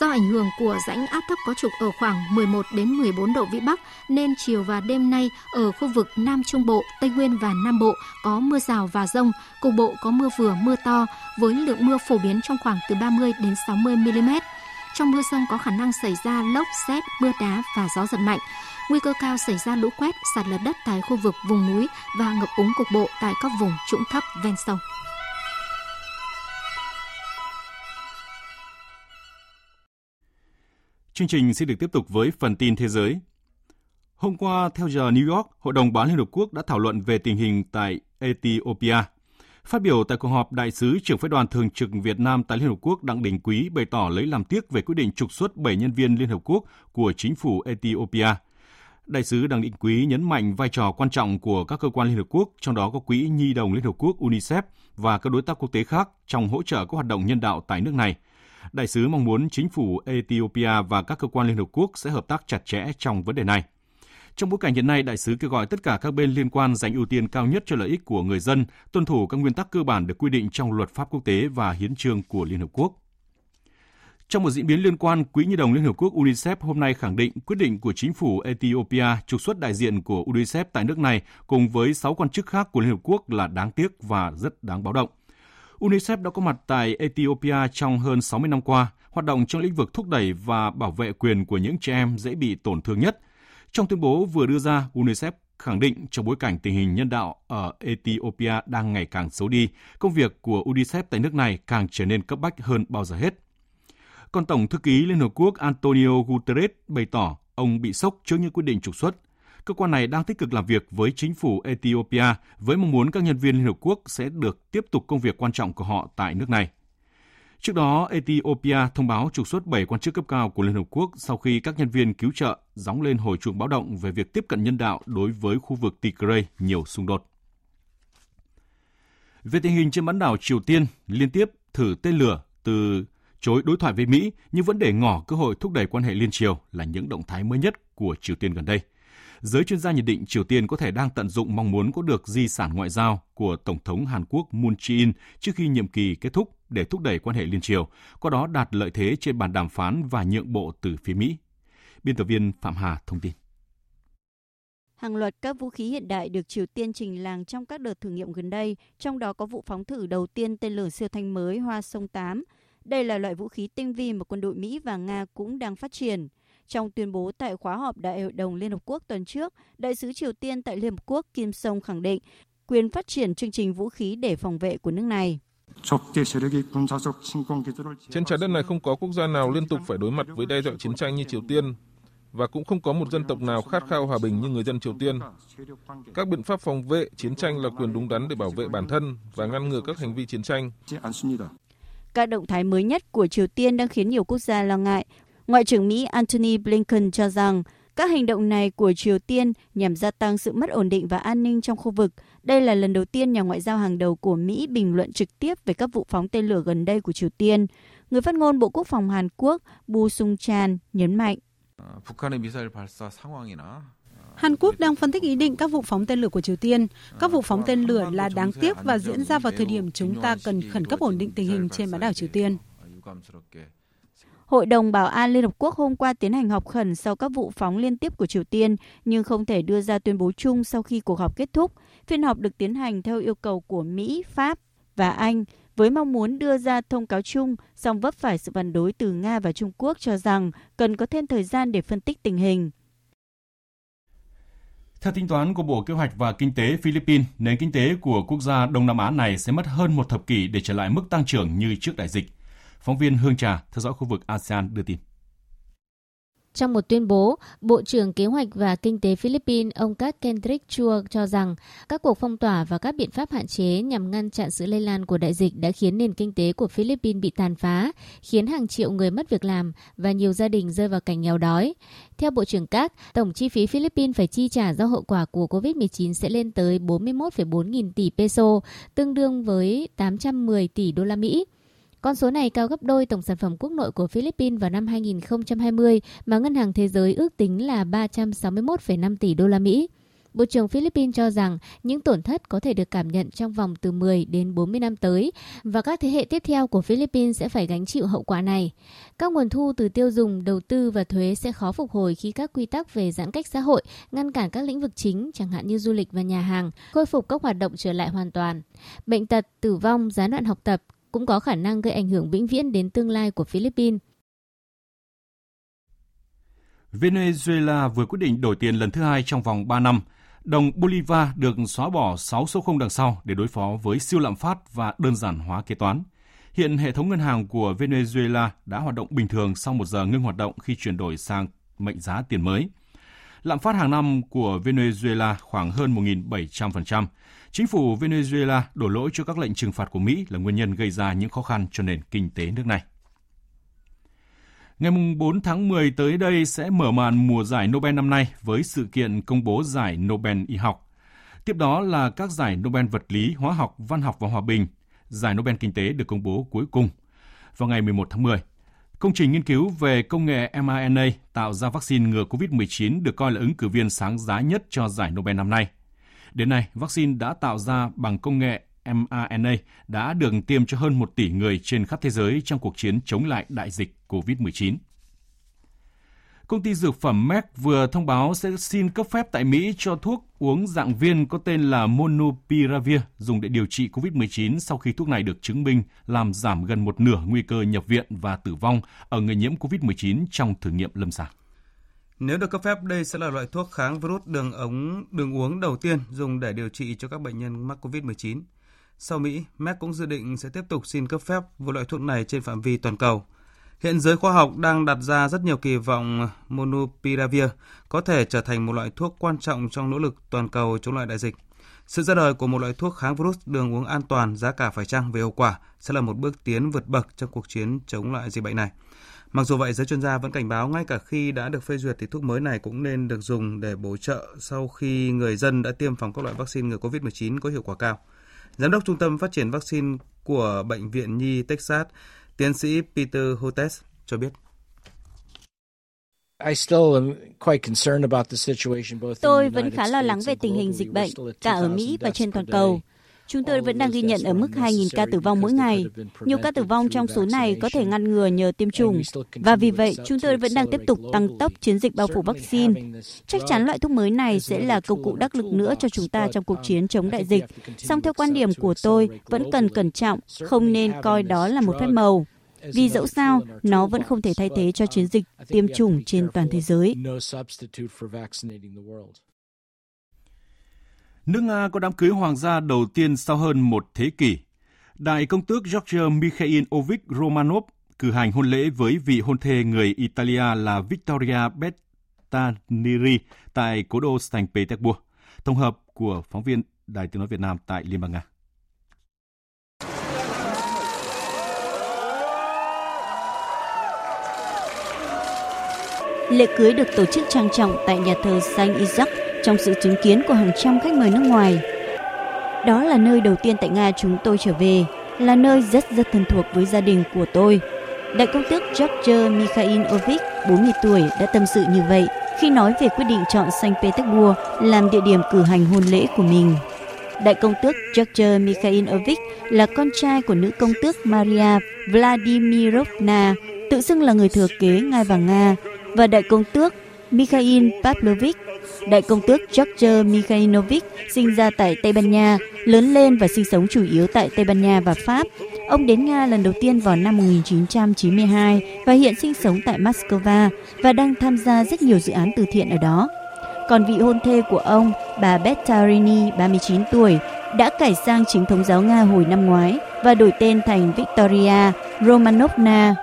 Do ảnh hưởng của rãnh áp thấp có trục ở khoảng 11 đến 14 độ vĩ Bắc nên chiều và đêm nay ở khu vực Nam Trung Bộ, Tây Nguyên và Nam Bộ có mưa rào và rông, cục bộ có mưa vừa mưa to với lượng mưa phổ biến trong khoảng từ 30 đến 60 mm. Trong mưa rông có khả năng xảy ra lốc, xét, mưa đá và gió giật mạnh. Nguy cơ cao xảy ra lũ quét, sạt lở đất tại khu vực vùng núi và ngập úng cục bộ tại các vùng trũng thấp ven sông. Chương trình sẽ được tiếp tục với phần tin thế giới. Hôm qua, theo giờ New York, Hội đồng bán Liên Hợp Quốc đã thảo luận về tình hình tại Ethiopia. Phát biểu tại cuộc họp, Đại sứ trưởng phái đoàn thường trực Việt Nam tại Liên Hợp Quốc Đặng Đình Quý bày tỏ lấy làm tiếc về quyết định trục xuất 7 nhân viên Liên Hợp Quốc của chính phủ Ethiopia. Đại sứ Đặng Định Quý nhấn mạnh vai trò quan trọng của các cơ quan Liên Hợp Quốc, trong đó có Quỹ Nhi đồng Liên Hợp Quốc UNICEF và các đối tác quốc tế khác trong hỗ trợ các hoạt động nhân đạo tại nước này – Đại sứ mong muốn chính phủ Ethiopia và các cơ quan Liên Hợp Quốc sẽ hợp tác chặt chẽ trong vấn đề này. Trong bối cảnh hiện nay, đại sứ kêu gọi tất cả các bên liên quan dành ưu tiên cao nhất cho lợi ích của người dân, tuân thủ các nguyên tắc cơ bản được quy định trong luật pháp quốc tế và hiến trương của Liên Hợp Quốc. Trong một diễn biến liên quan, Quỹ Nhi đồng Liên Hợp Quốc UNICEF hôm nay khẳng định quyết định của chính phủ Ethiopia trục xuất đại diện của UNICEF tại nước này cùng với 6 quan chức khác của Liên Hợp Quốc là đáng tiếc và rất đáng báo động. UNICEF đã có mặt tại Ethiopia trong hơn 60 năm qua, hoạt động trong lĩnh vực thúc đẩy và bảo vệ quyền của những trẻ em dễ bị tổn thương nhất. Trong tuyên bố vừa đưa ra, UNICEF khẳng định trong bối cảnh tình hình nhân đạo ở Ethiopia đang ngày càng xấu đi, công việc của UNICEF tại nước này càng trở nên cấp bách hơn bao giờ hết. Còn Tổng thư ký Liên Hợp Quốc Antonio Guterres bày tỏ ông bị sốc trước những quyết định trục xuất cơ quan này đang tích cực làm việc với chính phủ Ethiopia với mong muốn các nhân viên Liên Hợp Quốc sẽ được tiếp tục công việc quan trọng của họ tại nước này. Trước đó, Ethiopia thông báo trục xuất 7 quan chức cấp cao của Liên Hợp Quốc sau khi các nhân viên cứu trợ gióng lên hồi chuông báo động về việc tiếp cận nhân đạo đối với khu vực Tigray nhiều xung đột. Về tình hình trên bán đảo Triều Tiên, liên tiếp thử tên lửa từ chối đối thoại với Mỹ nhưng vẫn để ngỏ cơ hội thúc đẩy quan hệ liên triều là những động thái mới nhất của Triều Tiên gần đây – giới chuyên gia nhận định Triều Tiên có thể đang tận dụng mong muốn có được di sản ngoại giao của Tổng thống Hàn Quốc Moon Jae-in trước khi nhiệm kỳ kết thúc để thúc đẩy quan hệ liên triều, qua đó đạt lợi thế trên bàn đàm phán và nhượng bộ từ phía Mỹ. Biên tập viên Phạm Hà thông tin. Hàng loạt các vũ khí hiện đại được Triều Tiên trình làng trong các đợt thử nghiệm gần đây, trong đó có vụ phóng thử đầu tiên tên lửa siêu thanh mới Hoa Sông 8. Đây là loại vũ khí tinh vi mà quân đội Mỹ và Nga cũng đang phát triển. Trong tuyên bố tại khóa họp Đại hội đồng Liên Hợp Quốc tuần trước, Đại sứ Triều Tiên tại Liên Hợp Quốc Kim Song khẳng định quyền phát triển chương trình vũ khí để phòng vệ của nước này. Trên trái đất này không có quốc gia nào liên tục phải đối mặt với đe dọa chiến tranh như Triều Tiên, và cũng không có một dân tộc nào khát khao hòa bình như người dân Triều Tiên. Các biện pháp phòng vệ chiến tranh là quyền đúng đắn để bảo vệ bản thân và ngăn ngừa các hành vi chiến tranh. Các động thái mới nhất của Triều Tiên đang khiến nhiều quốc gia lo ngại Ngoại trưởng Mỹ Antony Blinken cho rằng các hành động này của Triều Tiên nhằm gia tăng sự mất ổn định và an ninh trong khu vực, Đây là lần đầu tiên nhà ngoại giao hàng đầu của Mỹ bình luận trực tiếp về các vụ phóng tên lửa gần đây của Triều Tiên. Người phát ngôn Bộ Quốc phòng Hàn Quốc Bu Sung Chan nhấn mạnh. Hàn Quốc đang phân tích ý định các vụ phóng tên lửa của Triều Tiên. Các vụ phóng tên lửa là đáng tiếc và diễn ra vào thời điểm chúng ta cần khẩn cấp ổn định tình hình trên bán đảo Triều Tiên. Hội đồng Bảo an Liên Hợp Quốc hôm qua tiến hành họp khẩn sau các vụ phóng liên tiếp của Triều Tiên, nhưng không thể đưa ra tuyên bố chung sau khi cuộc họp kết thúc. Phiên họp được tiến hành theo yêu cầu của Mỹ, Pháp và Anh, với mong muốn đưa ra thông cáo chung, song vấp phải sự phản đối từ Nga và Trung Quốc cho rằng cần có thêm thời gian để phân tích tình hình. Theo tính toán của Bộ Kế hoạch và Kinh tế Philippines, nền kinh tế của quốc gia Đông Nam Á này sẽ mất hơn một thập kỷ để trở lại mức tăng trưởng như trước đại dịch. Phóng viên Hương Trà theo dõi khu vực ASEAN đưa tin. Trong một tuyên bố, Bộ trưởng Kế hoạch và Kinh tế Philippines ông Kat Kendrick Chua cho rằng các cuộc phong tỏa và các biện pháp hạn chế nhằm ngăn chặn sự lây lan của đại dịch đã khiến nền kinh tế của Philippines bị tàn phá, khiến hàng triệu người mất việc làm và nhiều gia đình rơi vào cảnh nghèo đói. Theo Bộ trưởng Kat, tổng chi phí Philippines phải chi trả do hậu quả của COVID-19 sẽ lên tới 41,4 nghìn tỷ peso, tương đương với 810 tỷ đô la Mỹ. Con số này cao gấp đôi tổng sản phẩm quốc nội của Philippines vào năm 2020 mà Ngân hàng Thế giới ước tính là 361,5 tỷ đô la Mỹ. Bộ trưởng Philippines cho rằng những tổn thất có thể được cảm nhận trong vòng từ 10 đến 40 năm tới và các thế hệ tiếp theo của Philippines sẽ phải gánh chịu hậu quả này. Các nguồn thu từ tiêu dùng, đầu tư và thuế sẽ khó phục hồi khi các quy tắc về giãn cách xã hội ngăn cản các lĩnh vực chính chẳng hạn như du lịch và nhà hàng khôi phục các hoạt động trở lại hoàn toàn. Bệnh tật, tử vong, gián đoạn học tập cũng có khả năng gây ảnh hưởng vĩnh viễn đến tương lai của Philippines. Venezuela vừa quyết định đổi tiền lần thứ hai trong vòng 3 năm. Đồng Bolivar được xóa bỏ 6 số không đằng sau để đối phó với siêu lạm phát và đơn giản hóa kế toán. Hiện hệ thống ngân hàng của Venezuela đã hoạt động bình thường sau một giờ ngưng hoạt động khi chuyển đổi sang mệnh giá tiền mới. Lạm phát hàng năm của Venezuela khoảng hơn 1.700%. Chính phủ Venezuela đổ lỗi cho các lệnh trừng phạt của Mỹ là nguyên nhân gây ra những khó khăn cho nền kinh tế nước này. Ngày 4 tháng 10 tới đây sẽ mở màn mùa giải Nobel năm nay với sự kiện công bố giải Nobel y học. Tiếp đó là các giải Nobel vật lý, hóa học, văn học và hòa bình. Giải Nobel kinh tế được công bố cuối cùng vào ngày 11 tháng 10. Công trình nghiên cứu về công nghệ mRNA tạo ra vaccine ngừa COVID-19 được coi là ứng cử viên sáng giá nhất cho giải Nobel năm nay. Đến nay, vaccine đã tạo ra bằng công nghệ mRNA đã được tiêm cho hơn 1 tỷ người trên khắp thế giới trong cuộc chiến chống lại đại dịch COVID-19. Công ty dược phẩm Merck vừa thông báo sẽ xin cấp phép tại Mỹ cho thuốc uống dạng viên có tên là Monopiravir dùng để điều trị COVID-19 sau khi thuốc này được chứng minh làm giảm gần một nửa nguy cơ nhập viện và tử vong ở người nhiễm COVID-19 trong thử nghiệm lâm sàng. Nếu được cấp phép, đây sẽ là loại thuốc kháng virus đường ống đường uống đầu tiên dùng để điều trị cho các bệnh nhân mắc COVID-19. Sau Mỹ, Merck cũng dự định sẽ tiếp tục xin cấp phép với loại thuốc này trên phạm vi toàn cầu. Hiện giới khoa học đang đặt ra rất nhiều kỳ vọng Monopiravir có thể trở thành một loại thuốc quan trọng trong nỗ lực toàn cầu chống lại đại dịch. Sự ra đời của một loại thuốc kháng virus đường uống an toàn, giá cả phải chăng về hiệu quả sẽ là một bước tiến vượt bậc trong cuộc chiến chống lại dịch bệnh này. Mặc dù vậy, giới chuyên gia vẫn cảnh báo ngay cả khi đã được phê duyệt thì thuốc mới này cũng nên được dùng để bổ trợ sau khi người dân đã tiêm phòng các loại vaccine ngừa COVID-19 có hiệu quả cao. Giám đốc Trung tâm Phát triển Vaccine của Bệnh viện Nhi Texas, tiến sĩ Peter Hotes cho biết. Tôi vẫn khá lo lắng về tình hình dịch bệnh, cả ở Mỹ và trên toàn cầu. Chúng tôi vẫn đang ghi nhận ở mức 2.000 ca tử vong mỗi ngày. Nhiều ca tử vong trong số này có thể ngăn ngừa nhờ tiêm chủng. Và vì vậy, chúng tôi vẫn đang tiếp tục tăng tốc chiến dịch bao phủ vaccine. Chắc chắn loại thuốc mới này sẽ là công cụ đắc lực nữa cho chúng ta trong cuộc chiến chống đại dịch. Song theo quan điểm của tôi, vẫn cần cẩn trọng, không nên coi đó là một phép màu vì dẫu sao, nó vẫn không thể thay thế cho chiến dịch tiêm chủng trên toàn thế giới. Nước Nga có đám cưới hoàng gia đầu tiên sau hơn một thế kỷ. Đại công tước George Mikhail Ovik Romanov cử hành hôn lễ với vị hôn thê người Italia là Victoria Bettaniri tại cố đô Saint Petersburg. Tổng hợp của phóng viên Đài Tiếng Nói Việt Nam tại Liên bang Nga. Lễ cưới được tổ chức trang trọng tại nhà thờ Saint Isaac trong sự chứng kiến của hàng trăm khách mời nước ngoài. Đó là nơi đầu tiên tại Nga chúng tôi trở về, là nơi rất rất thân thuộc với gia đình của tôi. Đại công tước George Mikhailovich, 40 tuổi, đã tâm sự như vậy khi nói về quyết định chọn Saint Petersburg làm địa điểm cử hành hôn lễ của mình. Đại công tước George Mikhailovich là con trai của nữ công tước Maria Vladimirovna, tự xưng là người thừa kế ngai vàng Nga, và đại công tước Mikhail Pavlovich. Đại công tước George Mikhailovich sinh ra tại Tây Ban Nha, lớn lên và sinh sống chủ yếu tại Tây Ban Nha và Pháp. Ông đến Nga lần đầu tiên vào năm 1992 và hiện sinh sống tại Moscow và đang tham gia rất nhiều dự án từ thiện ở đó. Còn vị hôn thê của ông, bà Bettarini, 39 tuổi, đã cải sang chính thống giáo Nga hồi năm ngoái và đổi tên thành Victoria Romanovna.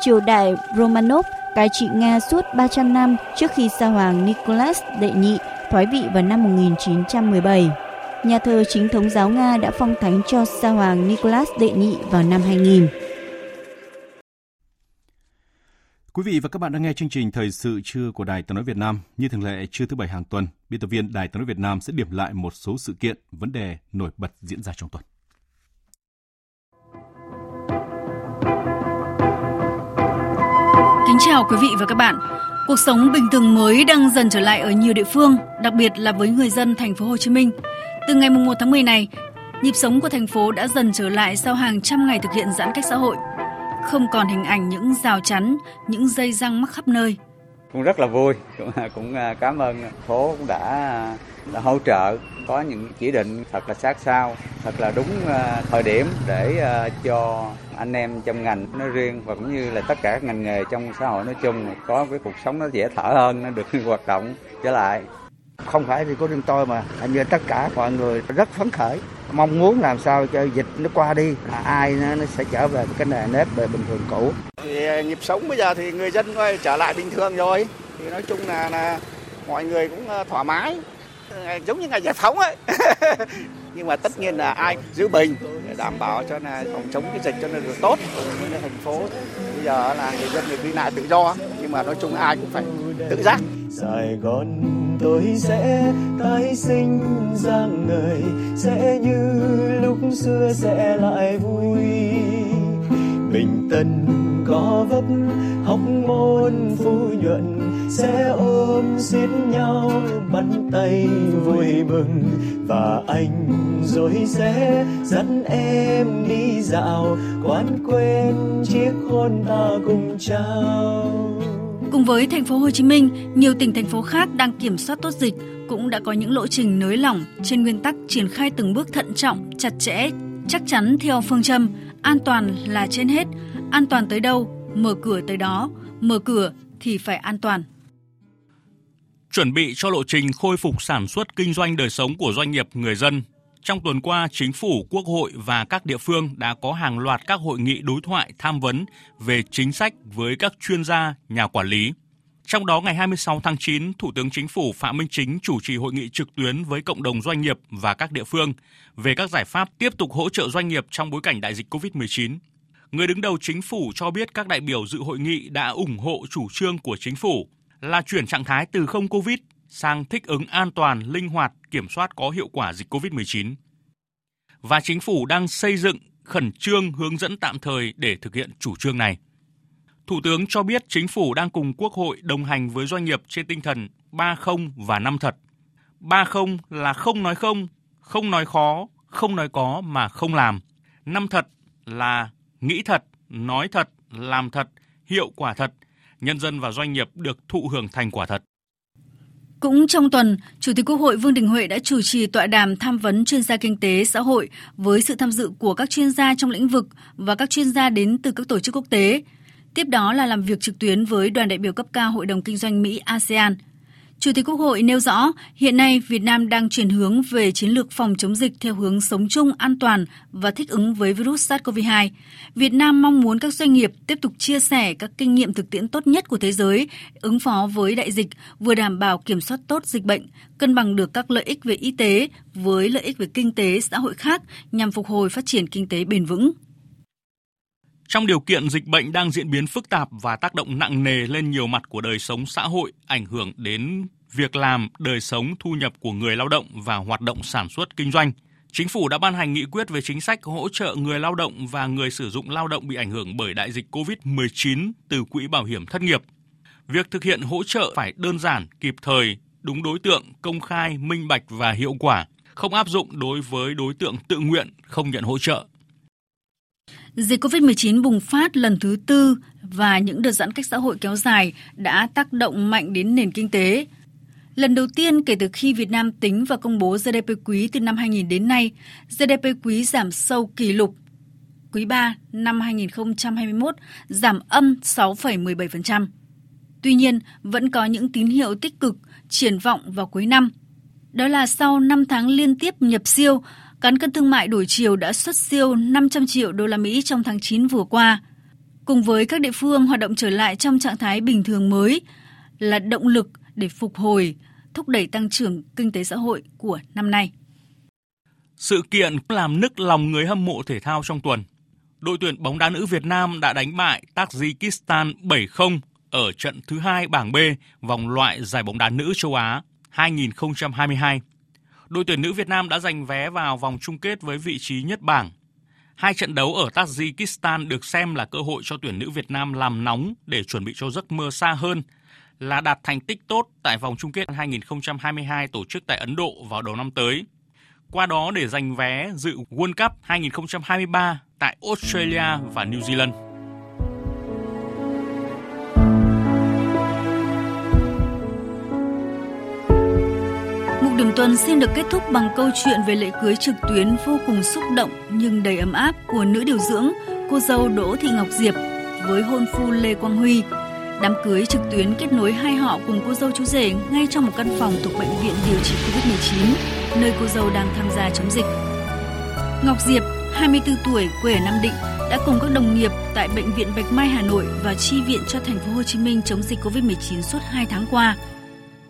Triều đại Romanov cai trị Nga suốt 300 năm trước khi sa hoàng Nicholas đệ nhị thoái vị vào năm 1917. Nhà thờ chính thống giáo Nga đã phong thánh cho sa hoàng Nicholas đệ nhị vào năm 2000. Quý vị và các bạn đang nghe chương trình Thời sự trưa của Đài Tiếng nói Việt Nam. Như thường lệ, trưa thứ bảy hàng tuần, biên tập viên Đài Tiếng nói Việt Nam sẽ điểm lại một số sự kiện, vấn đề nổi bật diễn ra trong tuần. Chào quý vị và các bạn. Cuộc sống bình thường mới đang dần trở lại ở nhiều địa phương, đặc biệt là với người dân thành phố Hồ Chí Minh. Từ ngày 1 tháng 10 này, nhịp sống của thành phố đã dần trở lại sau hàng trăm ngày thực hiện giãn cách xã hội. Không còn hình ảnh những rào chắn, những dây răng mắc khắp nơi. Cũng rất là vui, [laughs] cũng, à, cũng à, cảm ơn phố cũng đã, đã hỗ trợ có những chỉ định thật là sát sao, thật là đúng à, thời điểm để à, cho anh em trong ngành nói riêng và cũng như là tất cả các ngành nghề trong xã hội nói chung có cái cuộc sống nó dễ thở hơn, nó được [laughs] hoạt động trở lại. Không phải vì có riêng tôi mà hình như tất cả mọi người rất phấn khởi mong muốn làm sao cho dịch nó qua đi là ai nó, nó sẽ trở về cái nề nếp về bình thường cũ. Thì à, nhịp sống bây giờ thì người dân trở lại bình thường rồi. Thì nói chung là là mọi người cũng thoải mái giống như ngày giải phóng ấy. [laughs] Nhưng mà tất nhiên là ai giữ bình để đảm bảo cho là phòng chống cái dịch cho nó được tốt như thành phố. Bây giờ là người dân được đi lại tự do, nhưng mà nói chung ai cũng phải tự giác. Sài Gòn tôi sẽ tái sinh ra người, sẽ như lúc xưa sẽ lại vui bình tân có vấp học môn phu nhuận sẽ ôm xiết nhau bắt tay vui mừng. Và anh rồi sẽ dẫn em đi dạo quán quên chiếc hôn ta cùng trao. Cùng với thành phố Hồ Chí Minh, nhiều tỉnh thành phố khác đang kiểm soát tốt dịch cũng đã có những lộ trình nới lỏng trên nguyên tắc triển khai từng bước thận trọng, chặt chẽ, chắc chắn theo phương châm an toàn là trên hết, an toàn tới đâu, mở cửa tới đó, mở cửa thì phải an toàn. Chuẩn bị cho lộ trình khôi phục sản xuất kinh doanh đời sống của doanh nghiệp người dân, trong tuần qua, Chính phủ, Quốc hội và các địa phương đã có hàng loạt các hội nghị đối thoại tham vấn về chính sách với các chuyên gia, nhà quản lý. Trong đó, ngày 26 tháng 9, Thủ tướng Chính phủ Phạm Minh Chính chủ trì hội nghị trực tuyến với cộng đồng doanh nghiệp và các địa phương về các giải pháp tiếp tục hỗ trợ doanh nghiệp trong bối cảnh đại dịch COVID-19. Người đứng đầu chính phủ cho biết các đại biểu dự hội nghị đã ủng hộ chủ trương của chính phủ là chuyển trạng thái từ không Covid sang thích ứng an toàn, linh hoạt, kiểm soát có hiệu quả dịch COVID-19. Và chính phủ đang xây dựng khẩn trương hướng dẫn tạm thời để thực hiện chủ trương này. Thủ tướng cho biết chính phủ đang cùng Quốc hội đồng hành với doanh nghiệp trên tinh thần ba không và năm thật. Ba không là không nói không, không nói khó, không nói có mà không làm. Năm thật là nghĩ thật, nói thật, làm thật, hiệu quả thật, nhân dân và doanh nghiệp được thụ hưởng thành quả thật. Cũng trong tuần, Chủ tịch Quốc hội Vương Đình Huệ đã chủ trì tọa đàm tham vấn chuyên gia kinh tế xã hội với sự tham dự của các chuyên gia trong lĩnh vực và các chuyên gia đến từ các tổ chức quốc tế. Tiếp đó là làm việc trực tuyến với đoàn đại biểu cấp cao Hội đồng Kinh doanh Mỹ ASEAN – Chủ tịch Quốc hội nêu rõ, hiện nay Việt Nam đang chuyển hướng về chiến lược phòng chống dịch theo hướng sống chung, an toàn và thích ứng với virus SARS-CoV-2. Việt Nam mong muốn các doanh nghiệp tiếp tục chia sẻ các kinh nghiệm thực tiễn tốt nhất của thế giới, ứng phó với đại dịch, vừa đảm bảo kiểm soát tốt dịch bệnh, cân bằng được các lợi ích về y tế với lợi ích về kinh tế xã hội khác nhằm phục hồi phát triển kinh tế bền vững. Trong điều kiện dịch bệnh đang diễn biến phức tạp và tác động nặng nề lên nhiều mặt của đời sống xã hội, ảnh hưởng đến việc làm, đời sống, thu nhập của người lao động và hoạt động sản xuất kinh doanh, Chính phủ đã ban hành nghị quyết về chính sách hỗ trợ người lao động và người sử dụng lao động bị ảnh hưởng bởi đại dịch COVID-19 từ quỹ bảo hiểm thất nghiệp. Việc thực hiện hỗ trợ phải đơn giản, kịp thời, đúng đối tượng, công khai, minh bạch và hiệu quả, không áp dụng đối với đối tượng tự nguyện không nhận hỗ trợ. Dịch COVID-19 bùng phát lần thứ tư và những đợt giãn cách xã hội kéo dài đã tác động mạnh đến nền kinh tế. Lần đầu tiên kể từ khi Việt Nam tính và công bố GDP quý từ năm 2000 đến nay, GDP quý giảm sâu kỷ lục. Quý 3 năm 2021 giảm âm 6,17%. Tuy nhiên, vẫn có những tín hiệu tích cực, triển vọng vào cuối năm. Đó là sau 5 tháng liên tiếp nhập siêu, cán cân thương mại đổi chiều đã xuất siêu 500 triệu đô la Mỹ trong tháng 9 vừa qua. Cùng với các địa phương hoạt động trở lại trong trạng thái bình thường mới là động lực để phục hồi, thúc đẩy tăng trưởng kinh tế xã hội của năm nay. Sự kiện làm nức lòng người hâm mộ thể thao trong tuần. Đội tuyển bóng đá nữ Việt Nam đã đánh bại Tajikistan 7-0 ở trận thứ hai bảng B vòng loại giải bóng đá nữ châu Á 2022. Đội tuyển nữ Việt Nam đã giành vé vào vòng chung kết với vị trí nhất bảng. Hai trận đấu ở Tajikistan được xem là cơ hội cho tuyển nữ Việt Nam làm nóng để chuẩn bị cho giấc mơ xa hơn, là đạt thành tích tốt tại vòng chung kết 2022 tổ chức tại Ấn Độ vào đầu năm tới. Qua đó để giành vé dự World Cup 2023 tại Australia và New Zealand. Điểm tuần xin được kết thúc bằng câu chuyện về lễ cưới trực tuyến vô cùng xúc động nhưng đầy ấm áp của nữ điều dưỡng, cô dâu Đỗ Thị Ngọc Diệp với hôn phu Lê Quang Huy. Đám cưới trực tuyến kết nối hai họ cùng cô dâu chú rể ngay trong một căn phòng thuộc bệnh viện điều trị Covid-19, nơi cô dâu đang tham gia chống dịch. Ngọc Diệp, 24 tuổi, quê ở Nam Định, đã cùng các đồng nghiệp tại bệnh viện Bạch Mai Hà Nội và chi viện cho thành phố Hồ Chí Minh chống dịch Covid-19 suốt 2 tháng qua.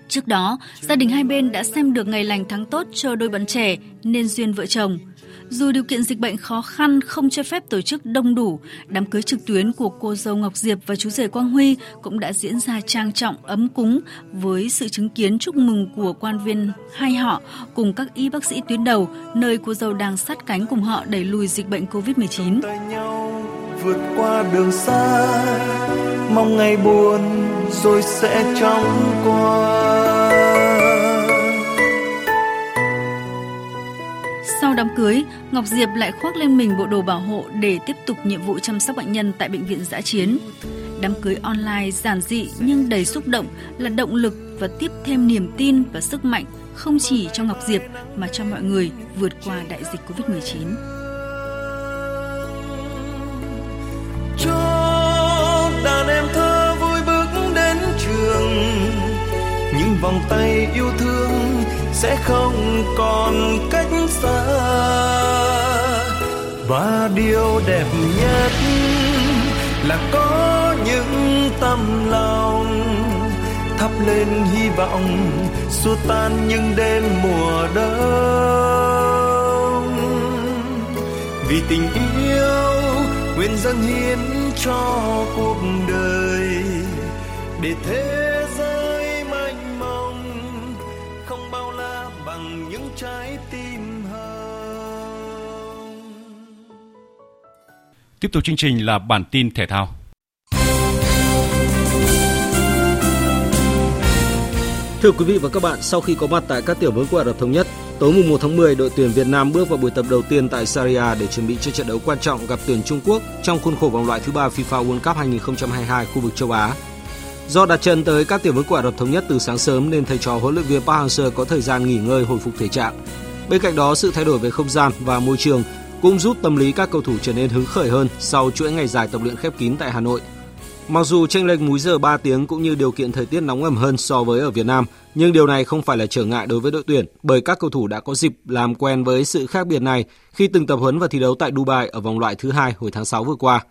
Trước đó, gia đình hai bên đã xem được ngày lành tháng tốt cho đôi bạn trẻ nên duyên vợ chồng. Dù điều kiện dịch bệnh khó khăn không cho phép tổ chức đông đủ, đám cưới trực tuyến của cô dâu Ngọc Diệp và chú rể Quang Huy cũng đã diễn ra trang trọng, ấm cúng với sự chứng kiến chúc mừng của quan viên hai họ cùng các y bác sĩ tuyến đầu nơi cô dâu đang sát cánh cùng họ đẩy lùi dịch bệnh COVID-19. Vượt qua đường xa, mong ngày buồn rồi sẽ chóng qua Sau đám cưới, Ngọc Diệp lại khoác lên mình bộ đồ bảo hộ để tiếp tục nhiệm vụ chăm sóc bệnh nhân tại bệnh viện giã chiến. Đám cưới online giản dị nhưng đầy xúc động là động lực và tiếp thêm niềm tin và sức mạnh không chỉ cho Ngọc Diệp mà cho mọi người vượt qua đại dịch Covid-19. Cho đàn em thơ vui bước đến trường. Những vòng tay yêu thương sẽ không còn cách xa. Và điều đẹp nhất là có những tâm lòng thắp lên hy vọng xua tan những đêm mùa đông. Vì tình yêu nguyện dâng hiến cho cuộc đời để thế giới may mắn không bao la bằng những trái tim hồng. Tiếp tục chương trình là bản tin thể thao. Thưa quý vị và các bạn, sau khi có mặt tại các tiểu vương quốc Ả Rập Thống Nhất, tối mùng 1 tháng 10, đội tuyển Việt Nam bước vào buổi tập đầu tiên tại Syria để chuẩn bị cho trận đấu quan trọng gặp tuyển Trung Quốc trong khuôn khổ vòng loại thứ ba FIFA World Cup 2022 khu vực châu Á Do đặt chân tới các tiểu vương quốc Ả Rập thống nhất từ sáng sớm nên thầy trò huấn luyện viên Park Hang-seo có thời gian nghỉ ngơi hồi phục thể trạng. Bên cạnh đó, sự thay đổi về không gian và môi trường cũng giúp tâm lý các cầu thủ trở nên hứng khởi hơn sau chuỗi ngày dài tập luyện khép kín tại Hà Nội. Mặc dù chênh lệch múi giờ 3 tiếng cũng như điều kiện thời tiết nóng ẩm hơn so với ở Việt Nam, nhưng điều này không phải là trở ngại đối với đội tuyển bởi các cầu thủ đã có dịp làm quen với sự khác biệt này khi từng tập huấn và thi đấu tại Dubai ở vòng loại thứ hai hồi tháng 6 vừa qua.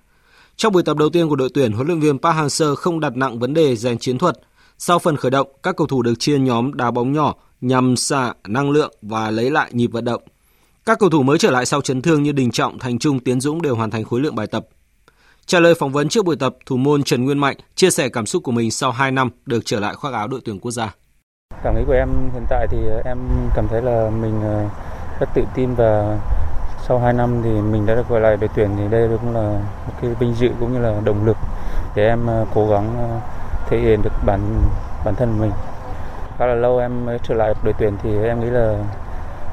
Trong buổi tập đầu tiên của đội tuyển, huấn luyện viên Park Hang-seo không đặt nặng vấn đề rèn chiến thuật. Sau phần khởi động, các cầu thủ được chia nhóm đá bóng nhỏ nhằm xả năng lượng và lấy lại nhịp vận động. Các cầu thủ mới trở lại sau chấn thương như Đình Trọng, Thành Trung, Tiến Dũng đều hoàn thành khối lượng bài tập. Trả lời phỏng vấn trước buổi tập, thủ môn Trần Nguyên Mạnh chia sẻ cảm xúc của mình sau 2 năm được trở lại khoác áo đội tuyển quốc gia. Cảm nghĩ của em hiện tại thì em cảm thấy là mình ờ, rất tự tin và sau 2 năm thì mình đã được gọi lại đội tuyển thì đây cũng là một cái vinh dự cũng như là động lực để em ờ, cố gắng ờ, thể hiện được bản bản thân mình khá là lâu em mới trở lại đội tuyển thì em nghĩ là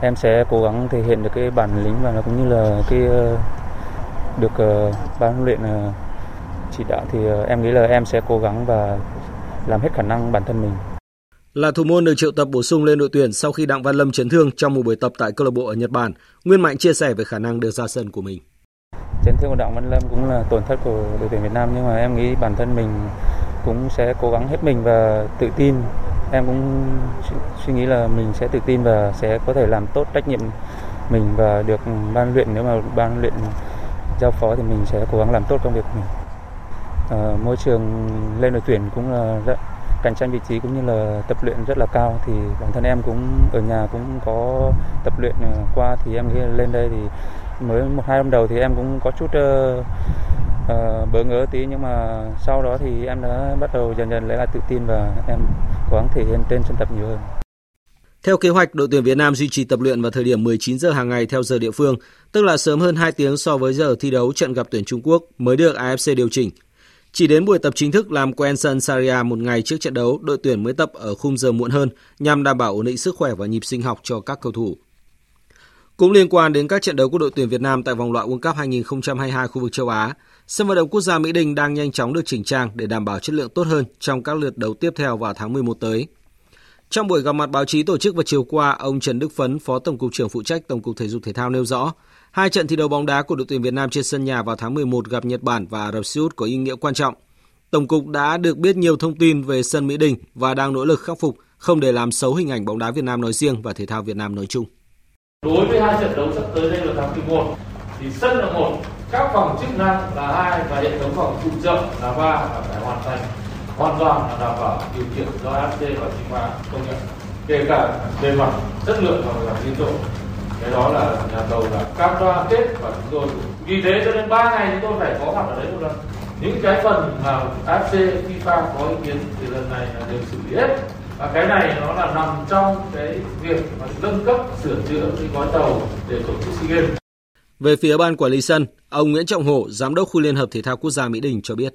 em sẽ cố gắng thể hiện được cái bản lĩnh và cũng như là cái được ban huấn luyện chỉ đạo thì em nghĩ là em sẽ cố gắng và làm hết khả năng bản thân mình là thủ môn được triệu tập bổ sung lên đội tuyển sau khi Đặng Văn Lâm chấn thương trong một buổi tập tại câu lạc bộ ở Nhật Bản. Nguyên Mạnh chia sẻ về khả năng được ra sân của mình. Chấn thương của Đặng Văn Lâm cũng là tổn thất của đội tuyển Việt Nam nhưng mà em nghĩ bản thân mình cũng sẽ cố gắng hết mình và tự tin. Em cũng suy nghĩ là mình sẽ tự tin và sẽ có thể làm tốt trách nhiệm mình và được ban luyện nếu mà ban luyện giao phó thì mình sẽ cố gắng làm tốt công việc của mình. À, môi trường lên đội tuyển cũng là rất cạnh tranh vị trí cũng như là tập luyện rất là cao thì bản thân em cũng ở nhà cũng có tập luyện ờ, qua thì em nghĩ lên đây thì mới một hai năm đầu thì em cũng có chút uh, uh, bỡ ngỡ tí nhưng mà sau đó thì em đã bắt đầu dần dần lấy lại tự tin và em cố gắng thể hiện trên sân tập nhiều hơn. Theo kế hoạch, đội tuyển Việt Nam duy trì tập luyện vào thời điểm 19 giờ hàng ngày theo giờ địa phương, tức là sớm hơn 2 tiếng so với giờ thi đấu trận gặp tuyển Trung Quốc mới được AFC điều chỉnh. Chỉ đến buổi tập chính thức làm quen sân Saria một ngày trước trận đấu, đội tuyển mới tập ở khung giờ muộn hơn nhằm đảm bảo ổn định sức khỏe và nhịp sinh học cho các cầu thủ. Cũng liên quan đến các trận đấu của đội tuyển Việt Nam tại vòng loại World Cup 2022 khu vực châu Á, sân vận động quốc gia Mỹ Đình đang nhanh chóng được chỉnh trang để đảm bảo chất lượng tốt hơn trong các lượt đấu tiếp theo vào tháng 11 tới. Trong buổi gặp mặt báo chí tổ chức vào chiều qua, ông Trần Đức Phấn, Phó Tổng cục trưởng phụ trách Tổng cục Thể dục Thể thao nêu rõ, Hai trận thi đấu bóng đá của đội tuyển Việt Nam trên sân nhà vào tháng 11 gặp Nhật Bản và Ả Rập Xê Út có ý nghĩa quan trọng. Tổng cục đã được biết nhiều thông tin về sân Mỹ Đình và đang nỗ lực khắc phục không để làm xấu hình ảnh bóng đá Việt Nam nói riêng và thể thao Việt Nam nói chung. Đối với hai trận đấu sắp tới đây vào tháng 11 thì sân là một, các phòng chức năng là hai và hệ thống phòng phụ trợ là ba và phải hoàn thành hoàn toàn là đảm bảo điều kiện do AFC và FIFA công nhận kể cả về mặt chất lượng và về mặt tiến độ cái đó là nhà thầu là cam đoan kết và chúng tôi vì thế cho nên ba ngày chúng tôi phải có mặt ở đấy một lần những cái phần mà AFC FIFA có ý kiến thì lần này là đều xử lý hết và cái này nó là nằm trong cái việc mà nâng cấp sửa chữa cái gói tàu để tổ chức SEA Games. Về phía ban quản lý sân, ông Nguyễn Trọng Hổ, giám đốc khu Liên hợp Thể thao Quốc gia Mỹ Đình cho biết.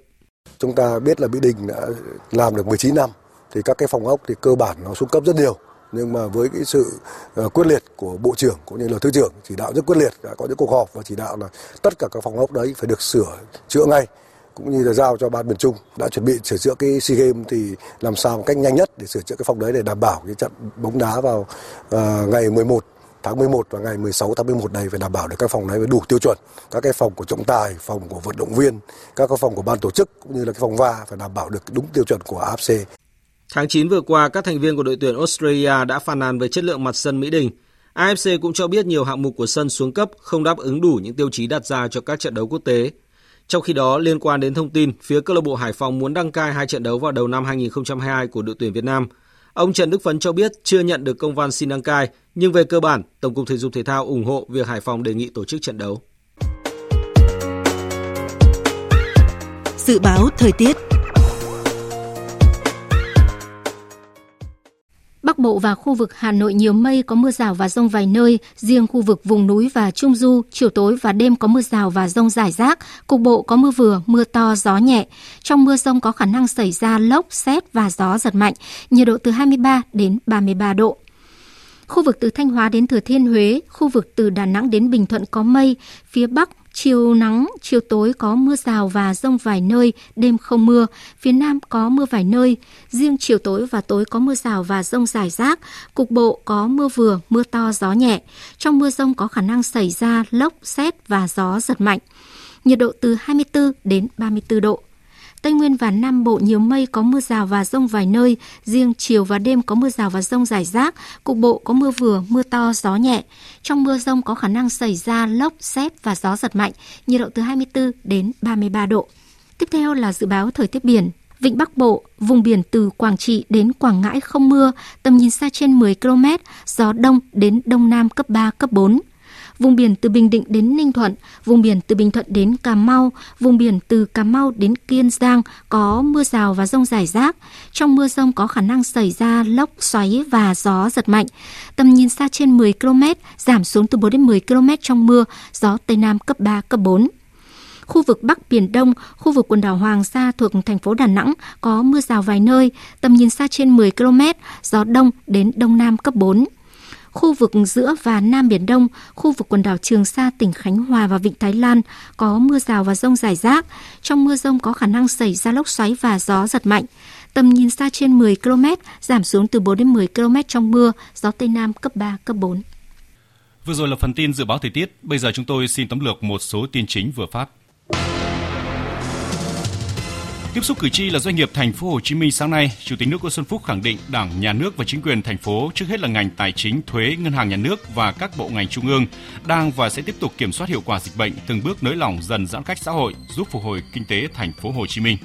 Chúng ta biết là Mỹ Đình đã làm được 19 năm thì các cái phòng ốc thì cơ bản nó xuống cấp rất nhiều. Nhưng mà với cái sự ờ, quyết liệt của bộ trưởng cũng như là thứ trưởng chỉ đạo rất quyết liệt đã có những cuộc họp và chỉ đạo là tất cả các phòng ốc đấy phải được sửa chữa ngay cũng như là giao cho ban miền Trung đã chuẩn bị sửa chữa cái SEA Games thì làm sao một cách nhanh nhất để sửa chữa cái phòng đấy để đảm bảo cái trận bóng đá vào uh, ngày 11 tháng 11 và ngày 16 tháng 11 này phải đảm bảo được các phòng này phải đủ tiêu chuẩn. Các cái phòng của trọng tài, phòng của vận động viên, các cái phòng của ban tổ chức cũng như là cái phòng va phải đảm bảo được đúng tiêu chuẩn của AFC. Tháng 9 vừa qua, các thành viên của đội tuyển Australia đã phàn nàn về chất lượng mặt sân Mỹ Đình. AFC cũng cho biết nhiều hạng mục của sân xuống cấp không đáp ứng đủ những tiêu chí đặt ra cho các trận đấu quốc tế. Trong khi đó, liên quan đến thông tin, phía câu lạc bộ Hải Phòng muốn đăng cai hai trận đấu vào đầu năm 2022 của đội tuyển Việt Nam. Ông Trần Đức Phấn cho biết chưa nhận được công văn xin đăng cai, nhưng về cơ bản, Tổng cục Thể dục Thể thao ủng hộ việc Hải Phòng đề nghị tổ chức trận đấu. Dự báo thời tiết Bắc Bộ và khu vực Hà Nội nhiều mây có mưa rào và rông vài nơi, riêng khu vực vùng núi và Trung Du, chiều tối và đêm có mưa rào và rông rải rác, cục bộ có mưa vừa, mưa to, gió nhẹ. Trong mưa rông có khả năng xảy ra lốc, xét và gió giật mạnh, nhiệt độ từ 23 đến 33 độ. Khu vực từ Thanh Hóa đến Thừa Thiên Huế, khu vực từ Đà Nẵng đến Bình Thuận có mây, phía Bắc Chiều nắng, chiều tối có mưa rào và rông vài nơi, đêm không mưa. Phía Nam có mưa vài nơi. Riêng chiều tối và tối có mưa rào và rông rải rác. Cục bộ có mưa vừa, mưa to, gió nhẹ. Trong mưa rông có khả năng xảy ra lốc, xét và gió giật mạnh. Nhiệt độ từ 24 đến 34 độ. Tây Nguyên và Nam Bộ nhiều mây có mưa rào và rông vài nơi, riêng chiều và đêm có mưa rào và rông rải rác, cục bộ có mưa vừa, mưa to, gió nhẹ. Trong mưa rông có khả năng xảy ra lốc, xét và gió giật mạnh, nhiệt độ từ 24 đến 33 độ. Tiếp theo là dự báo thời tiết biển. Vịnh Bắc Bộ, vùng biển từ Quảng Trị đến Quảng Ngãi không mưa, tầm nhìn xa trên 10 km, gió đông đến đông nam cấp 3, cấp 4 vùng biển từ Bình Định đến Ninh Thuận, vùng biển từ Bình Thuận đến Cà Mau, vùng biển từ Cà Mau đến Kiên Giang có mưa rào và rông rải rác. Trong mưa rông có khả năng xảy ra lốc xoáy và gió giật mạnh. Tầm nhìn xa trên 10 km, giảm xuống từ 4 đến 10 km trong mưa, gió Tây Nam cấp 3, cấp 4. Khu vực Bắc Biển Đông, khu vực quần đảo Hoàng Sa thuộc thành phố Đà Nẵng có mưa rào vài nơi, tầm nhìn xa trên 10 km, gió Đông đến Đông Nam cấp 4 khu vực giữa và Nam Biển Đông, khu vực quần đảo Trường Sa, tỉnh Khánh Hòa và Vịnh Thái Lan có mưa rào và rông rải rác. Trong mưa rông có khả năng xảy ra lốc xoáy và gió giật mạnh. Tầm nhìn xa trên 10 km, giảm xuống từ 4 đến 10 km trong mưa, gió Tây Nam cấp 3, cấp 4. Vừa rồi là phần tin dự báo thời tiết, bây giờ chúng tôi xin tóm lược một số tin chính vừa phát. Tiếp xúc cử tri là doanh nghiệp thành phố Hồ Chí Minh sáng nay, Chủ tịch nước Nguyễn Xuân Phúc khẳng định Đảng, Nhà nước và chính quyền thành phố trước hết là ngành tài chính, thuế, ngân hàng nhà nước và các bộ ngành trung ương đang và sẽ tiếp tục kiểm soát hiệu quả dịch bệnh, từng bước nới lỏng dần giãn cách xã hội, giúp phục hồi kinh tế thành phố Hồ Chí Minh.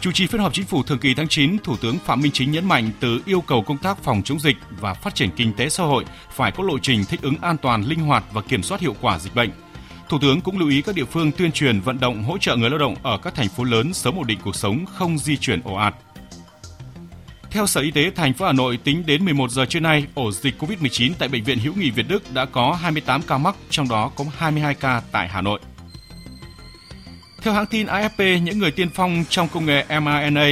Chủ trì phiên họp chính phủ thường kỳ tháng 9, Thủ tướng Phạm Minh Chính nhấn mạnh từ yêu cầu công tác phòng chống dịch và phát triển kinh tế xã hội phải có lộ trình thích ứng an toàn, linh hoạt và kiểm soát hiệu quả dịch bệnh – Thủ tướng cũng lưu ý các địa phương tuyên truyền vận động hỗ trợ người lao động ở các thành phố lớn sớm ổn định cuộc sống, không di chuyển ồ ạt. Theo Sở Y tế thành phố Hà Nội, tính đến 11 giờ trưa nay, ổ dịch COVID-19 tại bệnh viện Hữu nghị Việt Đức đã có 28 ca mắc, trong đó có 22 ca tại Hà Nội. Theo hãng tin AFP, những người tiên phong trong công nghệ mRNA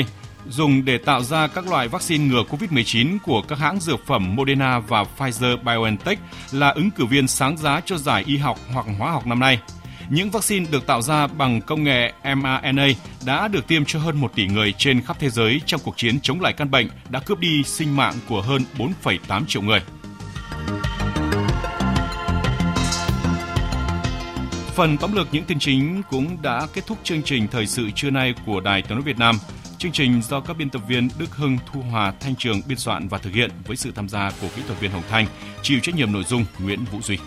dùng để tạo ra các loại vaccine ngừa COVID-19 của các hãng dược phẩm Moderna và Pfizer-BioNTech là ứng cử viên sáng giá cho giải y học hoặc hóa học năm nay. Những vaccine được tạo ra bằng công nghệ mRNA đã được tiêm cho hơn 1 tỷ người trên khắp thế giới trong cuộc chiến chống lại căn bệnh đã cướp đi sinh mạng của hơn 4,8 triệu người. Phần tóm lược những tin chính cũng đã kết thúc chương trình thời sự trưa nay của Đài Tiếng nói Việt Nam. Chương trình do các biên tập viên Đức Hưng, Thu Hòa, Thanh Trường biên soạn và thực hiện với sự tham gia của kỹ thuật viên Hồng Thanh, chịu trách nhiệm nội dung Nguyễn Vũ Duy.